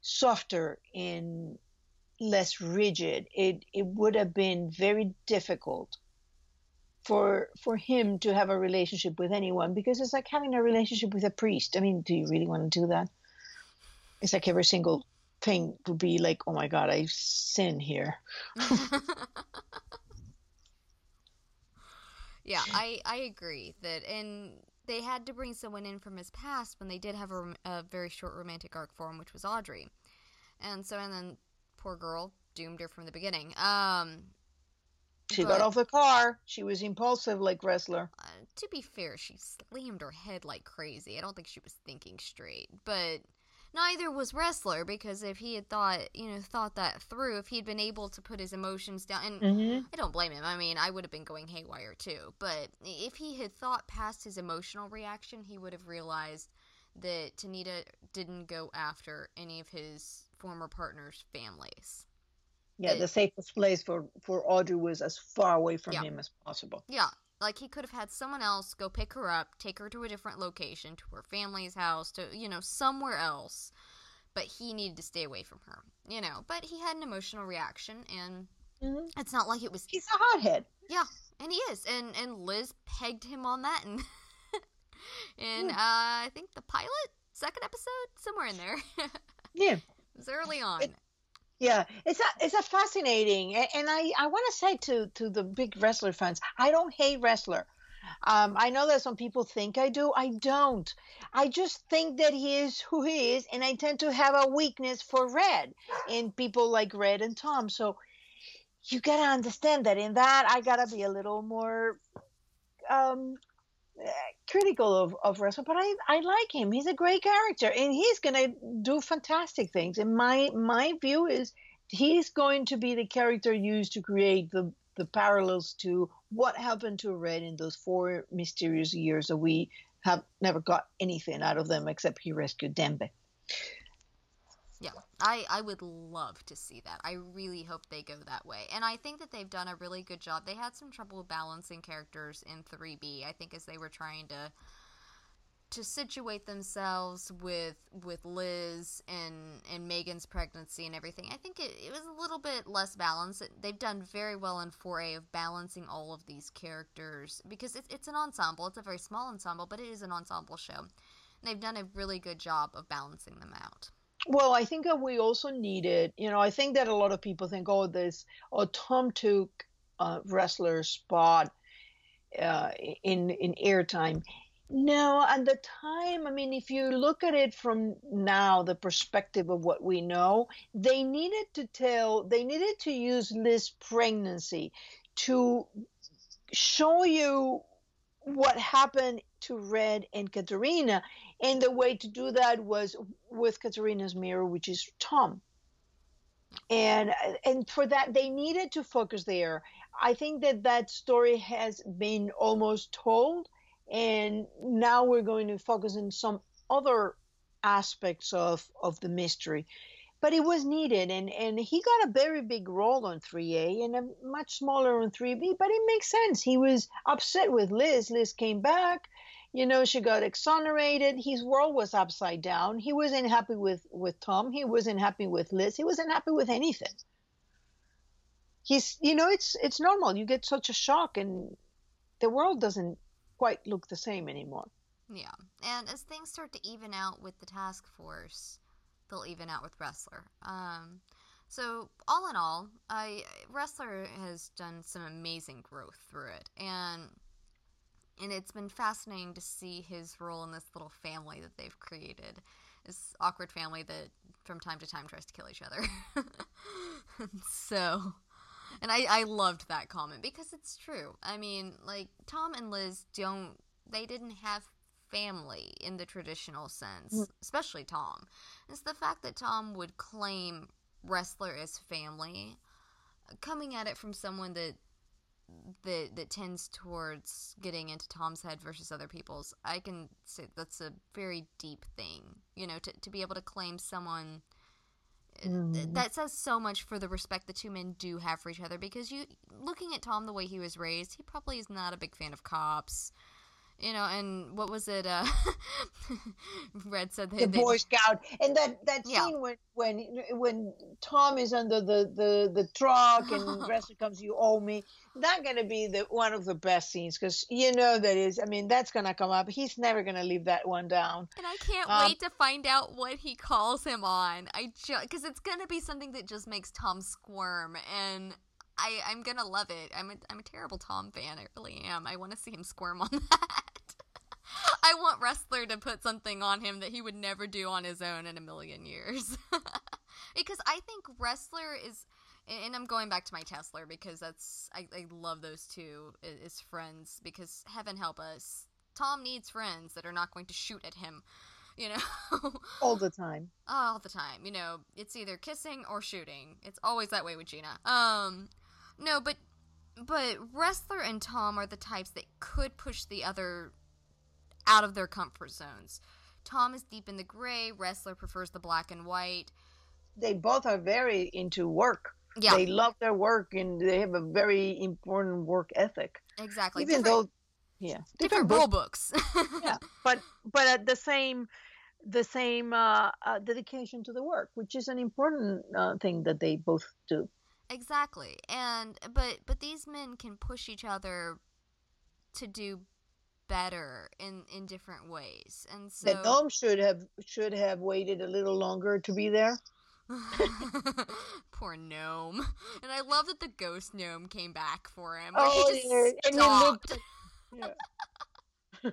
softer and less rigid. It it would have been very difficult for for him to have a relationship with anyone because it's like having a relationship with a priest. I mean, do you really want to do that? It's like every single thing would be like, oh my God, I sin here. yeah, I, I agree that, and they had to bring someone in from his past when they did have a, a very short romantic arc for him, which was Audrey. And so, and then poor girl doomed her from the beginning. Um, she but, got off the car. She was impulsive like Ressler. Uh, to be fair, she slammed her head like crazy. I don't think she was thinking straight, but neither was Ressler because if he had thought, you know, thought that through, if he'd been able to put his emotions down, and mm-hmm. I don't blame him. I mean, I would have been going haywire too. But if he had thought past his emotional reaction, he would have realized that Tanita didn't go after any of his former partners' families. Yeah, the safest place for for Audrey was as far away from yeah. him as possible. Yeah, like he could have had someone else go pick her up, take her to a different location, to her family's house, to you know somewhere else. But he needed to stay away from her, you know. But he had an emotional reaction, and mm-hmm. it's not like it was. He's a hothead. Yeah, and he is, and and Liz pegged him on that, and and mm. uh, I think the pilot second episode somewhere in there. yeah. It was early on. It, yeah, it's a it's a fascinating, and I I want to say to to the big Ressler fans, I don't hate Ressler. Um, I know that some people think I do. I don't. I just think that he is who he is, and I tend to have a weakness for Red and people like Red and Tom. So you gotta understand that in that I gotta be a little more um, critical of, of Ressler, but I, I like him. He's a great character, and he's gonna do fantastic things. And my my view is he's going to be the character used to create the the parallels to what happened to Red in those four mysterious years that we have never got anything out of them except he rescued Dembe. Yeah, I, I would love to see that. I really hope they go that way. And I think that they've done a really good job. They had some trouble balancing characters in 3B, I think, as they were trying to to situate themselves with with Liz and and Megan's pregnancy and everything. I think it, it was a little bit less balanced. They've done very well in 4A of balancing all of these characters because it's it's an ensemble. It's a very small ensemble, but it is an ensemble show. And they've done a really good job of balancing them out. Well, I think that we also needed, you know, I think that a lot of people think, oh, this, oh, Tom took uh, Ressler spot uh, in in airtime. No, at the time, I mean, if you look at it from now, the perspective of what we know, they needed to tell, they needed to use Liz's pregnancy to show you what happened to Red and Katarina. And the way to do that was with Katarina's mirror, which is Tom. And and for that they needed to focus there. I think that that story has been almost told, and now we're going to focus on some other aspects of of the mystery but it was needed and and he got a very big role on 3a and a much smaller on 3b but it makes sense he was upset with liz liz came back you know she got exonerated. His world was upside down. He wasn't happy with with tom. He wasn't happy with liz. He wasn't happy with anything. He's you know it's it's normal. You get such a shock and the world doesn't quite look the same anymore. Yeah. And as things start to even out with the task force they'll even out with Ressler. Um, so all in all, I Ressler has done some amazing growth through it, and and it's been fascinating to see his role in this little family that they've created. This awkward family that from time to time tries to kill each other. so, and I, I loved that comment because it's true. I mean, like, Tom and Liz don't, they didn't have family in the traditional sense, mm. especially Tom. It's the fact that Tom would claim Ressler as family, coming at it from someone that that that tends towards getting into Tom's head versus other people's. I can say that's a very deep thing, you know, to to be able to claim someone. Mm. That says so much for the respect the two men do have for each other because you looking at Tom the way he was raised, he probably is not a big fan of cops you know, and what was it? Uh, Red said they, the Boy Scout, and that that yeah. scene when when when Tom is under the the the truck and Ressler comes, you owe me. That's gonna be the one of the best scenes because you know that is. I mean, that's gonna come up. He's never gonna leave that one down. And I can't um, wait to find out what he calls him on. I just because it's gonna be something that just makes Tom squirm and. I, I'm gonna love it. I'm a, I'm a terrible Tom fan. I really am. I want to see him squirm on that. I want Ressler to put something on him that he would never do on his own in a million years. because I think Ressler is and I'm going back to my Tesla because that's I, I love those two as friends because heaven help us. Tom needs friends that are not going to shoot at him, you know. all the time. All the time. You know, it's either kissing or shooting. It's always that way with Gina. Um no, but but Ressler and Tom are the types that could push the other out of their comfort zones. Tom is deep in the gray, Ressler prefers the black and white. They both are very into work. Yeah. They love their work and they have a very important work ethic. Exactly. Even different, though yeah, different, different rule books. yeah. But but at the same the same uh, uh, dedication to the work, which is an important uh, thing that they both do. Exactly. And but but these men can push each other to do better in in different ways and so the gnome should have should have waited a little longer to be there Poor gnome. And I love that the ghost gnome came back for him. Oh, he just yeah, and he stopped. looked. Yeah.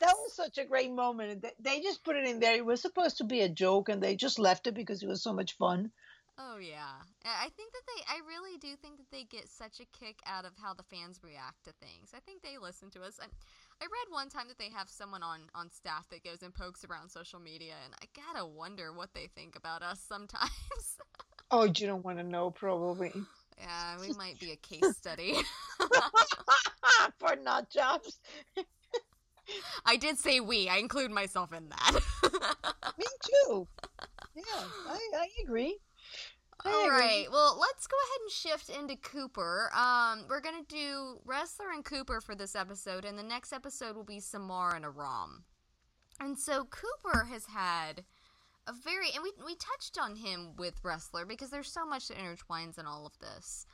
that was such a great moment. They just put it in there. It was supposed to be a joke, and they just left it because it was so much fun. Oh yeah, I think that they. I really do think that they get such a kick out of how the fans react to things. I think they listen to us. I, I read one time that they have someone on on staff that goes and pokes around social media, and I gotta wonder what they think about us sometimes. Oh, you don't want to know, probably. yeah, we might be a case study. For nut jobs. I did say we. I include myself in that. Me too. Yeah, I, I agree. All right. Well, let's go ahead and shift into Cooper. Um, we're gonna do Ressler and Cooper for this episode, and the next episode will be Samar and Aram. And so Cooper has had a very, and we we touched on him with Ressler because there's so much that intertwines in all of this,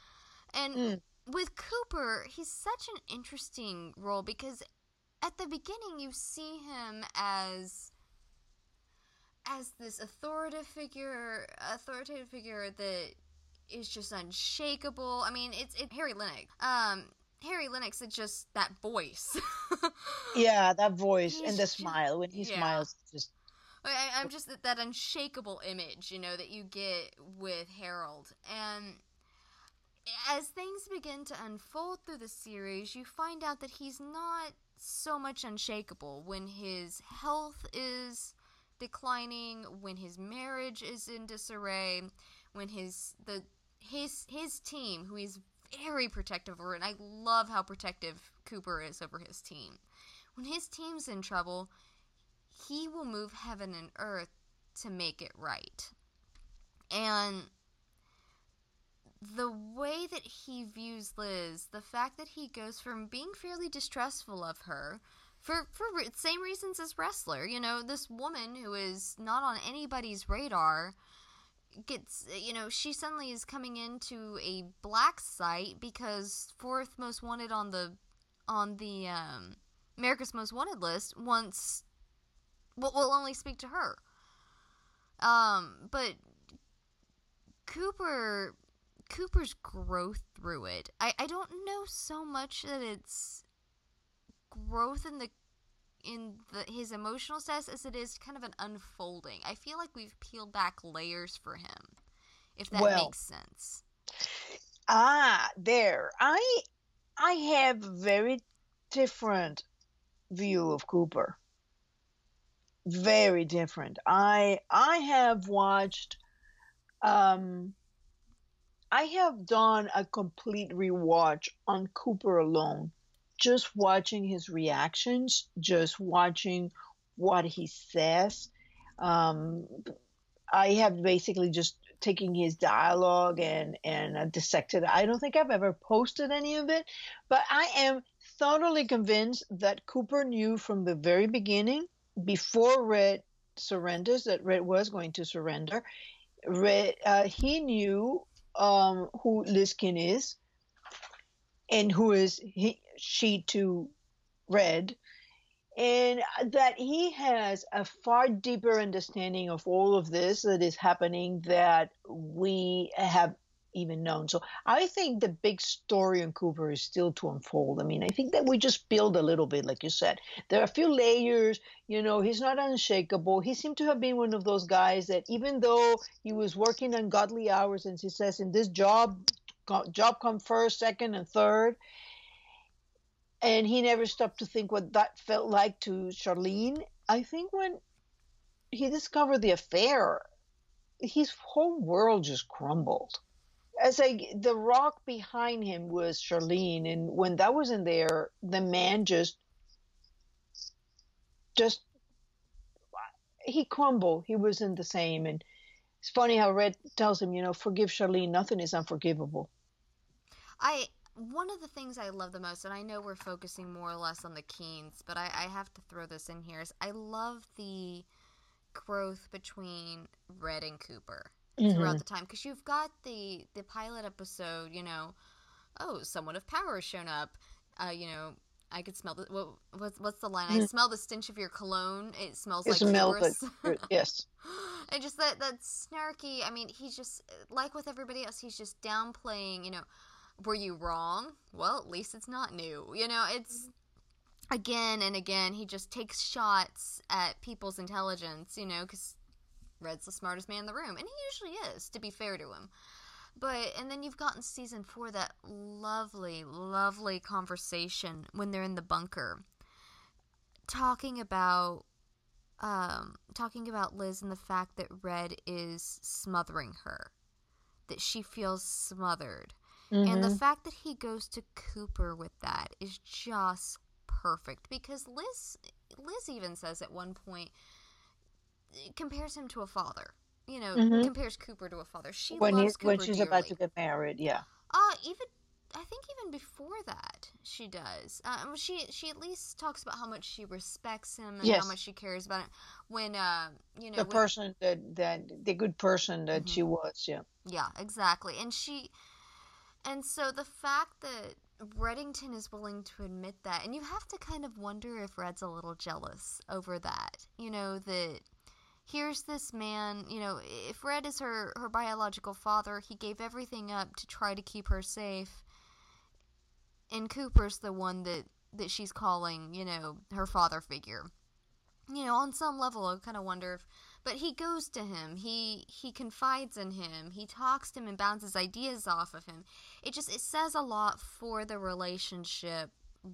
and Mm. with Cooper, he's such an interesting role because at the beginning you see him as as this authoritative figure, authoritative figure that is just unshakable. I mean, it's it Harry Lennix. Um, Harry Lennix is just that voice. Yeah, that voice He's and the just- smile when he yeah. smiles, just I, I'm just that, that unshakable image, you know, that you get with Harold. And as things begin to unfold through the series, you find out that he's not so much unshakable when his health is declining, when his marriage is in disarray, when his the his his team, who he's very protective over, and I love how protective Cooper is over his team. When his team's in trouble, he will move heaven and earth to make it right. And the way that he views Liz, the fact that he goes from being fairly distrustful of her for for re- same reasons as Ressler, you know, this woman who is not on anybody's radar gets you know she suddenly is coming into a black site because fourth most wanted on the on the um America's Most Wanted list will, will only speak to her. Um, but Cooper Cooper's growth through it. I, I don't know so much that it's growth in the in the his emotional status as it is kind of an unfolding. I feel like we've peeled back layers for him. If that Well, makes sense. ah, there. I I have very different view of Cooper. Very different. I I have watched um I have done a complete rewatch on Cooper alone. Just watching his reactions, just watching what he says. Um, I have basically just taking his dialogue and and dissected. I don't think I've ever posted any of it, but I am thoroughly convinced that Cooper knew from the very beginning, before Red surrenders, that Red was going to surrender. Red, uh, he knew um, who Liz Keen is, and who is he, she to read, and that he has a far deeper understanding of all of this that is happening that we have even known. So I think the big story on Cooper is still to unfold. I mean, I think that we just build a little bit, like you said. There are a few layers. You know, he's not unshakable. He seemed to have been one of those guys that even though he was working ungodly hours, and he says in this job, job come first, second, and third. And he never stopped to think what that felt like to Charlene. I think when he discovered the affair, his whole world just crumbled. As I, the rock behind him was Charlene, and when that wasn't there, the man just, just, he crumbled. He wasn't the same. And it's funny how Red tells him, you know, forgive Charlene. Nothing is unforgivable. I one of the things I love the most, and I know we're focusing more or less on the Keens, but I, I have to throw this in here, is I love the growth between Red and Cooper throughout the time because you've got the the pilot episode, you know, oh, someone of power has shown up, uh, you know. I could smell the what, what's what's the line? I Mm. smell the stench of your cologne. It smells It's like like- yes. and just that that snarky. I mean, he's just like with everybody else. He's just downplaying. You know, were you wrong? Well, at least it's not new. You know, it's again and again. He just takes shots at people's intelligence. You know, because Red's the smartest man in the room, and he usually is. To be fair to him. But and then you've gotten season four that lovely, lovely conversation when they're in the bunker, talking about um, talking about Liz and the fact that Red is smothering her, that she feels smothered, and the Mhm. fact that he goes to Cooper with that is just perfect because Liz Liz even says at one point compares him to a father. You know, Mhm. compares Cooper to a father. She when loves Cooper when she's about to get married, yeah. Uh, even I think even before that she does. Um, she she at least talks about how much she respects him and Yes. how much she cares about it. When uh, you know, The when- person that that the good person that Mhm. she was, yeah. yeah, exactly. And she, and so the fact that Reddington is willing to admit that, and you have to kind of wonder if Red's a little jealous over that. You know that. Here's this man, you know, if Red is her, her biological father, he gave everything up to try to keep her safe. And Cooper's the one that, that she's calling, you know, her father figure. You know, on some level, I kind of wonder if. But he goes to him. He he confides in him. He talks to him and bounces ideas off of him. It just it says a lot for the relationship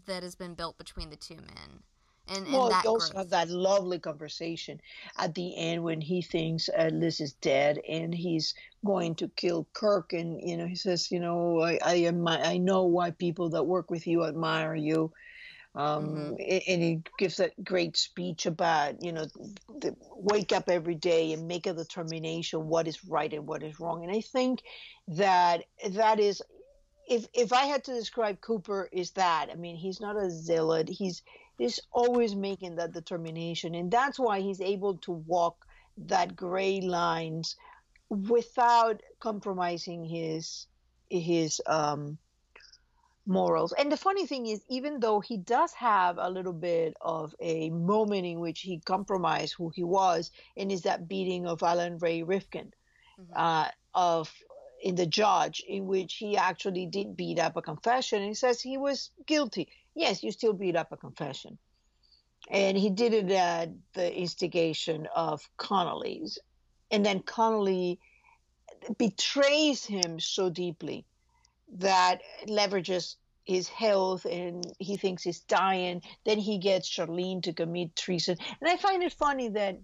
that has been built between the two men. And, and Well, that they also growth. have that lovely conversation at the end when he thinks uh, Liz is dead and he's going to kill Kirk, and you know he says, you know, I I, am, I know why people that work with you admire you. Um, Mhm. and he gives that great speech about, you know, the, wake up every day and make a determination what is right and what is wrong. And I think that that is if if I had to describe Cooper is that I mean he's not a zealot he's he's always making that determination and that's why he's able to walk that gray lines without compromising his his um morals. And the funny thing is even though he does have a little bit of a moment in which he compromised who he was and is that beating of Alan Ray Rifkin Mhm. uh, of in the judge in which he actually did beat up a confession and he says he was guilty. Yes you still beat up a confession. And he did it at the instigation of connolly's. And then connolly betrays him so deeply that leverages his health and he thinks he's dying then he gets charlene to commit treason and i find it funny that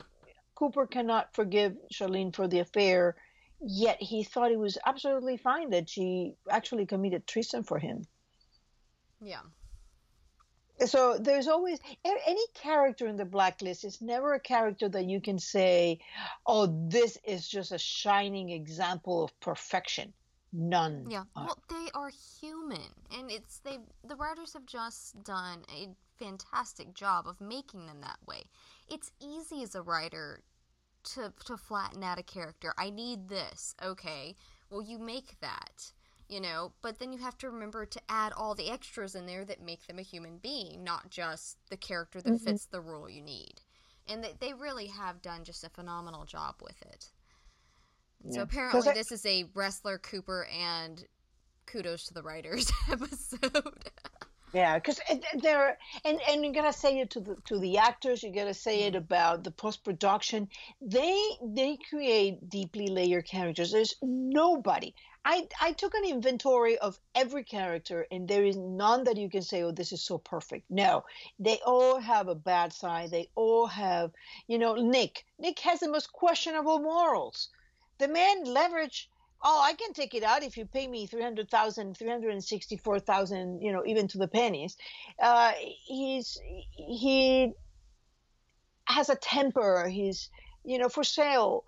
cooper cannot forgive charlene for the affair yet he thought it was absolutely fine that she actually committed treason for him. yeah. So there's always any character in the blacklist is never a character that you can say, "Oh, this is just a shining example of perfection." None. Yeah. are. Well, they are human, and it's they. The writers have just done a fantastic job of making them that way. It's easy as a writer to to flatten out a character. I need this. Okay. Well, you make that. You know, but then you have to remember to add all the extras in there that make them a human being, not just the character that Mhm. fits the role you need. And they, they really have done just a phenomenal job with it. So apparently, I- this is a Ressler Cooper and kudos to the writers episode. Yeah, because there and and you gotta say it to the to the actors. You gotta say it about the post production. They they create deeply layered characters. There's nobody. I I took an inventory of every character, and there is none that you can say, "Oh, this is so perfect." No, they all have a bad side. They all have, you know, Nick. Nick has the most questionable morals. The man leverage oh i can take it out if you pay me 300000 364000 you know even to the pennies. Uh, he's he has a temper. He's you know for sale.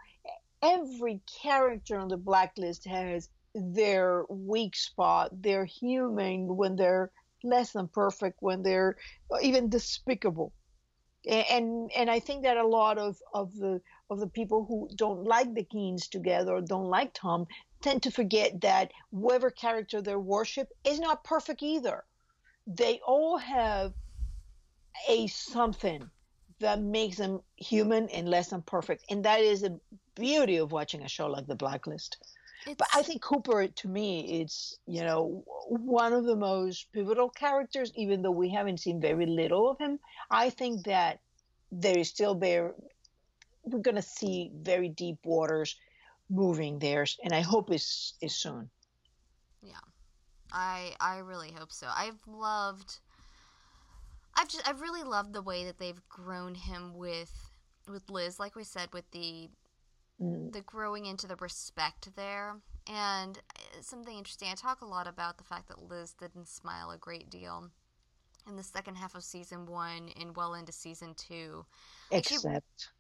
Every character on the blacklist has their weak spot. They're human when they're less than perfect when they're even despicable. And and i think that a lot of of the of the people who don't like the Keens together or don't like Tom tend to forget that whoever character they worship is not perfect either. they all have a something that makes them human and less than perfect. And that is the beauty of watching a show like The Blacklist. It's... But I think Cooper, to me, it's you know one of the most pivotal characters. Even though we haven't seen very little of him, I think that there is still there. We're gonna see very deep waters moving there, and I hope it's is soon. Yeah, I I really hope so. I've loved. I've just I've really loved the way that they've grown him with with Liz, like we said, with the mm. the growing into the respect there. And uh, something interesting, I talk a lot about the fact that Liz didn't smile a great deal in the second half of season one and well into season two. Except.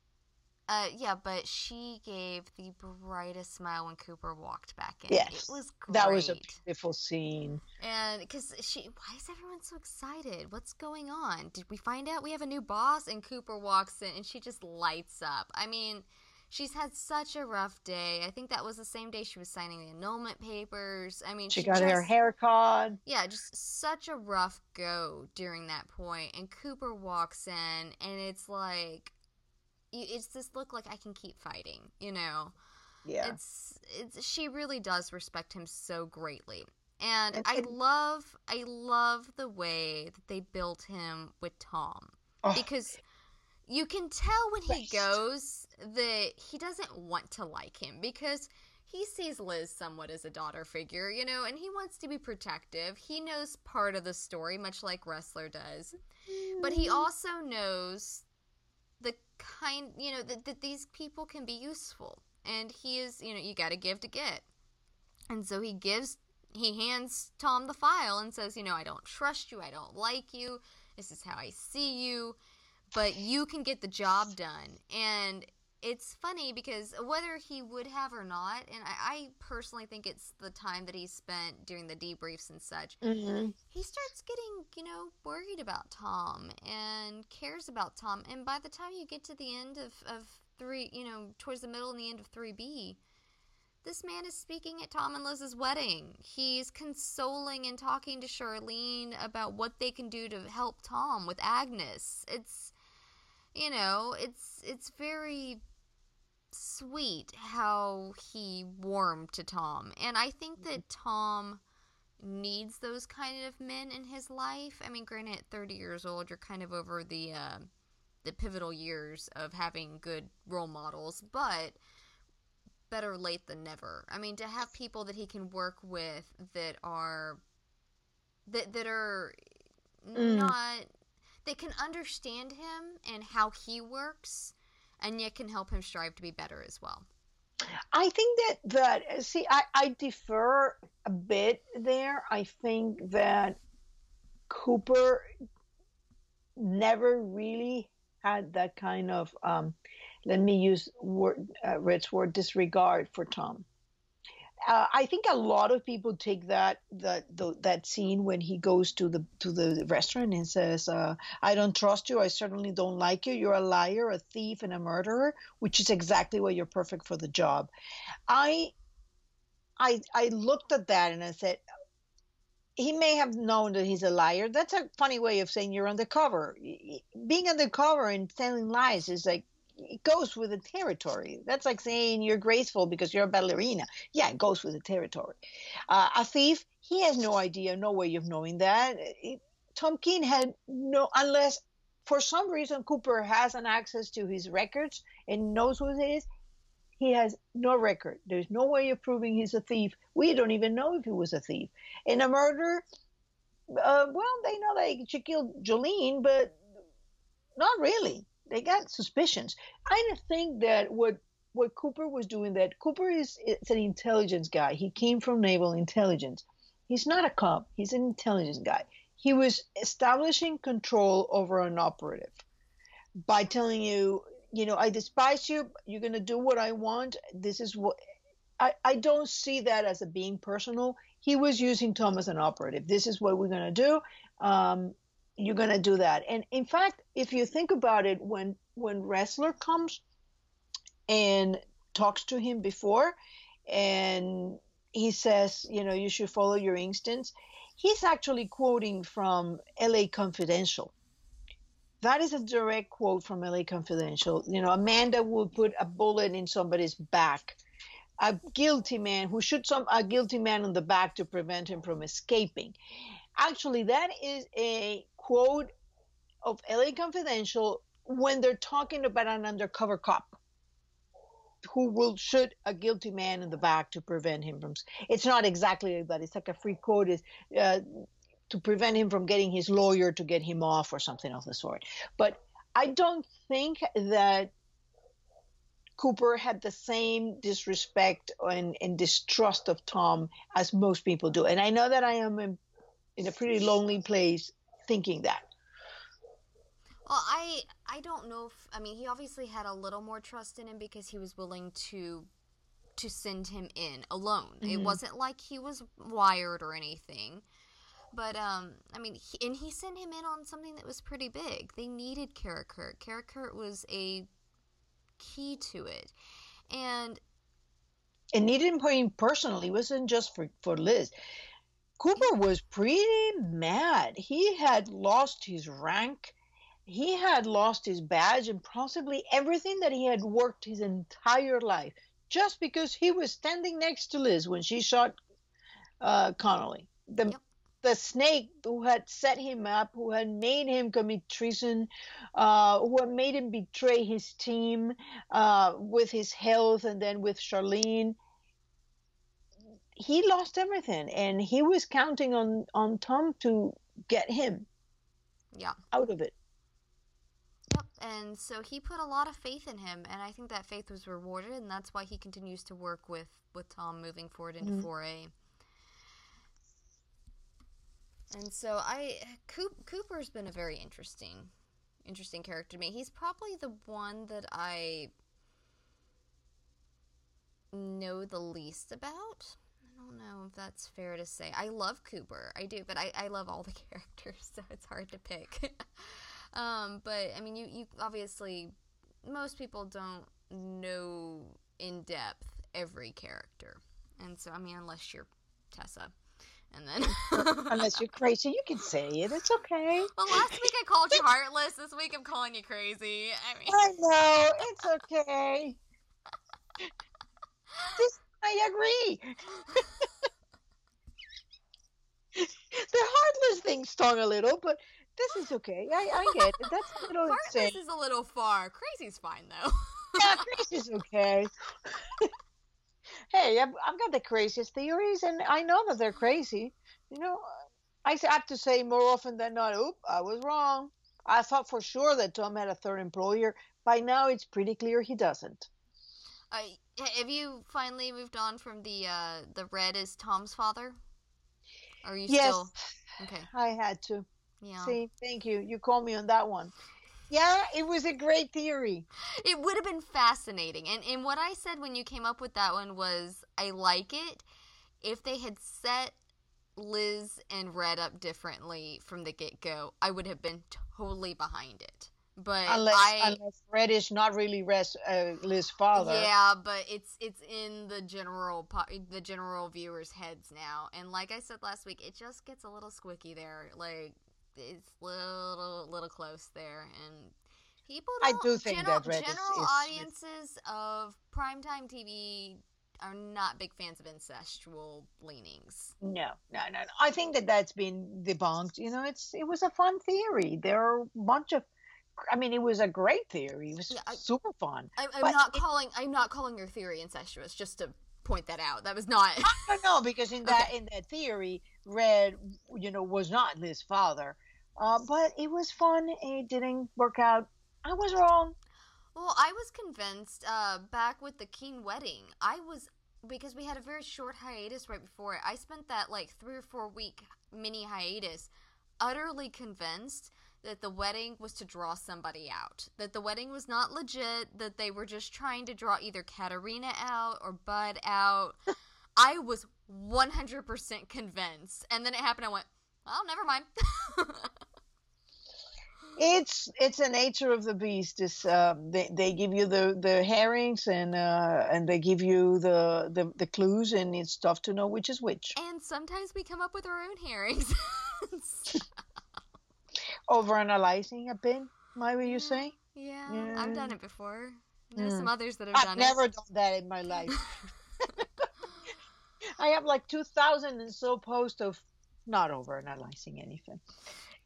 Uh, yeah, but she gave the brightest smile when Cooper walked back in. Yes, it was great. That was a beautiful scene. And because she, why is everyone so excited? What's going on? Did we find out we have a new boss? And Cooper walks in and she just lights up. I mean, she's had such a rough day. I think that was the same day she was signing the annulment papers. I mean, she, she got just, her hair cut. Yeah, just such a rough go during that point. And Cooper walks in, and it's like, it's this look like I can keep fighting, you know. Yeah. It's it's she really does respect him so greatly. And I love I love the way that they built him with Tom. Oh. Because you can tell when he goes that he doesn't want to like him because he sees Liz somewhat as a daughter figure, you know, and he wants to be protective. He knows part of the story, much like Ressler does. But he mm. also knows kind, you know, that, that these people can be useful. And he is, you know, you got to give to get. And so he gives, he hands Tom the file and says, you know, I don't trust you. I don't like you. This is how I see you but you can get the job done. And it's funny because whether he would have or not, and I, I personally think it's the time that he spent doing the debriefs and such, mm-hmm. he starts getting, you know, worried about Tom and cares about Tom. And by the time you get to the end of, of three, you know, towards the middle and the end of 3B, this man is speaking at Tom and Liz's wedding. He's consoling and talking to Charlene about what they can do to help Tom with Agnes. It's you know, it's it's very sweet how he warmed to Tom. And I think that mm-hmm. Tom needs those kind of men in his life. I mean, granted, at 30 years old, you're kind of over the uh, the pivotal years of having good role models, but better late than never. I mean, to have people that he can work with that are that that are mm. not they can understand him and how he works and yet can help him strive to be better as well. I think that that see I, I defer a bit there. I think that Cooper never really had that kind of um, let me use word uh, Red's word disregard for Tom uh, I think a lot of people take that that that scene when he goes to the to the restaurant and says, uh, "I don't trust you. I certainly don't like you. You're a liar, a thief, and a murderer," which is exactly why you're perfect for the job. I I I looked at that and I said, he may have known that he's a liar. That's a funny way of saying you're undercover. Being undercover and telling lies is like it goes with the territory. That's like saying you're graceful because you're a ballerina. Yeah, it goes with the territory. Uh, a thief, he has no idea, no way of knowing that. It, Tom Keen had no, unless for some reason Cooper has an access to his records and knows who it is. He has no record. There's no way of proving he's a thief. We don't even know if he was a thief. In a murder, uh, well, they know that she killed Jolene, but not really they got suspicions. I think that what what Cooper was doing that Cooper is it's an intelligence guy. He came from naval intelligence. He's not a cop. He's an intelligence guy. He was establishing control over an operative by telling you, you know, I despise you. You're to do what I want. This is what I, I don't see that as a being personal. He was using Tom as an operative. This is what we're to do. Um, you're going to do that. And in fact, if you think about it, when when Ressler comes and talks to him before, and he says, you know, you should follow your instincts. he's actually quoting from LA Confidential. That is a direct quote from LA Confidential. You know, Amanda would put a bullet in somebody's back. A guilty man who shoots some a guilty man on the back to prevent him from escaping. Actually, that is a quote of LA Confidential when they're talking about an undercover cop who will shoot a guilty man in the back to prevent him from. It's not exactly that. It's like a free quote is uh, to prevent him from getting his lawyer to get him off or something of the sort. But I don't think that Cooper had the same disrespect and, and, distrust of Tom as most people do. And I know that I am in, in a pretty lonely place thinking that. Well, I I don't know if I mean he obviously had a little more trust in him because he was willing to to send him in alone. Mm-hmm. It wasn't like he was wired or anything. But um, I mean, he, and he sent him in on something that was pretty big. They needed Karakurt. Karakurt was a key to it, and it needed him personally. It wasn't just for for Liz. Cooper was pretty mad. He had lost his rank he had lost his badge and possibly everything that he had worked his entire life just because he was standing next to Liz when she shot uh, Connolly. The yep. the snake who had set him up, who had made him commit treason, uh, who had made him betray his team uh, with his health and then with Charlene. He lost everything, and he was counting on on Tom to get him yeah out of it. Yep, and so he put a lot of faith in him, and I think that faith was rewarded, and that's why he continues to work with with Tom moving forward into mm-hmm. 4A. And so I Coop, Cooper's been a very interesting interesting character to me. He's probably the one that I know the least about. I don't know if that's fair to say. I love Cooper. I do, but I, I love all the characters, so it's hard to pick. Um, but I mean, you you obviously most people don't know in depth every character, and so I mean, unless you're Tessa. And then, unless you're crazy, you can say it. It's okay. Well, last week I called you heartless. This week I'm calling you crazy. I mean, I know it's okay. this, I agree. the heartless thing stung a little, but this is okay. I, I get it. That's a little insane. is a little far. Crazy's fine though. yeah, crazy's okay. hey, I've, I've got the craziest theories, and I know that they're crazy. You know, I have to say more often than not, oop, I was wrong. I thought for sure that Tom had a third employer. By now, it's pretty clear he doesn't. Uh, have you finally moved on from the uh, the red is Tom's father? are you yes, still okay? I had to. Yeah. See, thank you. You called me on that one. Yeah, it was a great theory. It would have been fascinating. And and what I said when you came up with that one was I like it if they had set Liz and Red up differently from the get go, I would have been totally behind it. But unless, I, unless Red is not really Res, uh, Liz's father. Yeah, but it's it's in the general the general viewers' heads now, and like I said last week, it just gets a little squicky there. Like it's little little close there, and people. I do think general, that Red general is, audiences of primetime TV are not big fans of incestual leanings. No, no, no, no. I think that that's been debunked. You know, it's it was a fun theory. There are a bunch of. I mean, it was a great theory. It was yeah, I, super fun. I, am not it, calling. I'm not calling your theory incestuous. Just to point that out. That was not. no, no, because in that okay. in that theory, Red, you know, was not Liz's father. Uh, but it was fun. It didn't work out. I was wrong. Well, I was convinced uh, back with the Keen wedding. I was because we had a very short hiatus right before it. I spent that like three or four week mini hiatus, utterly convinced that the wedding was to draw somebody out. That the wedding was not legit. That they were just trying to draw either Katarina out or Bud out. I was 100% convinced. And then it happened. I went, well, never mind. it's it's a nature of the beast. Is uh, they they give you the the herrings and uh, and they give you the, the the clues and it's tough to know which is which. And sometimes we come up with our own herrings. Over analyzing a bit, might you say? Yeah, yeah, I've done it before. There's some others that have I've done never it. done that in my life. I have like two thousand and so posts of not over analyzing anything.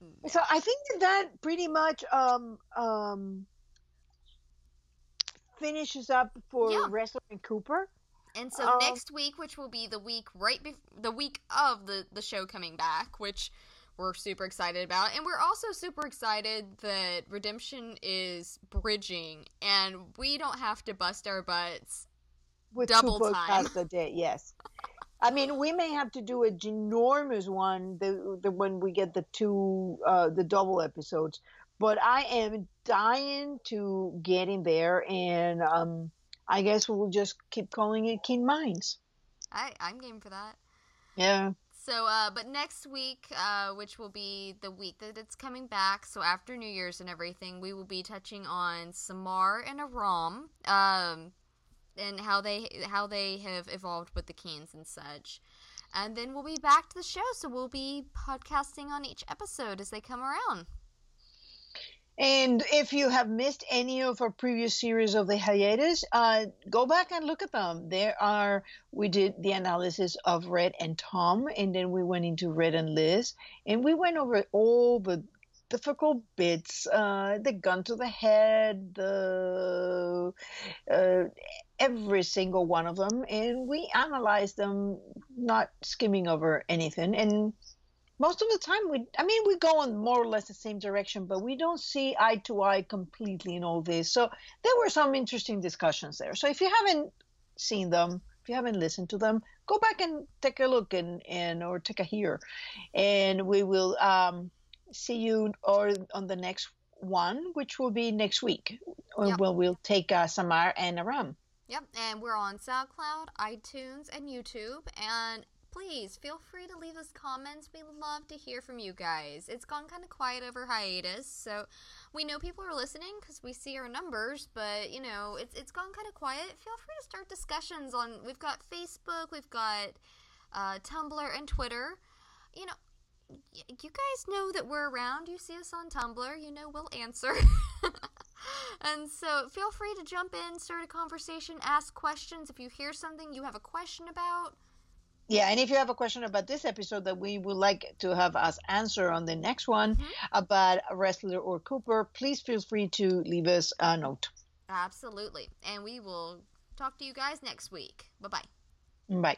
Mm. So I think that that pretty much um, um, finishes up for yeah. Ressler and Cooper. And so um, next week, which will be the week right be- the week of the the show coming back, which we're super excited about, and we're also super excited that Redemption is bridging, and we don't have to bust our butts with double two time a day. Yes. I mean, we may have to do a ginormous one the, the when we get the two uh, the double episodes. But I am dying to get in there, and um, I guess we'll just keep calling it Keen Minds. I I'm game for that. Yeah. So, uh, but next week, uh, which will be the week that it's coming back, so after New Year's and everything, we will be touching on Samar and Aram. Um, and how they how they have evolved with the Keens and such. And then we'll be back to the show, so we'll be podcasting on each episode as they come around. And if you have missed any of our previous series of the hiatus, uh, go back and look at them. There are we did the analysis of Red and Tom, and then we went into Red and Liz, and we went over all the difficult bits, uh, the gun to the head, the uh, every single one of them, and we analyzed them, not skimming over anything. And most of the time, we, I mean, we go in more or less the same direction, but we don't see eye to eye completely in all this. So there were some interesting discussions there. So if you haven't seen them, if you haven't listened to them, go back and take a look and, and or take a hear, and we will um, see you or on the next one, which will be next week, yep. when we'll take uh, Samar and Aram. Yep, and we're on SoundCloud, iTunes, and YouTube. And please feel free to leave us comments. We love to hear from you guys. It's gone kind of quiet over hiatus, so we know people are listening because we see our numbers. But you know, it's it's gone kind of quiet. Feel free to start discussions on. We've got Facebook, we've got uh, Tumblr, and Twitter. You know, you guys know that we're around. You see us on Tumblr, you know we'll answer. and so feel free to jump in, start a conversation, ask questions. If you hear something you have a question about, yeah, and if you have a question about this episode that we would like to have us answer on the next one mm-hmm. about Ressler or Cooper, please feel free to leave us a note. Absolutely. And we will talk to you guys next week. Bye-bye. Bye.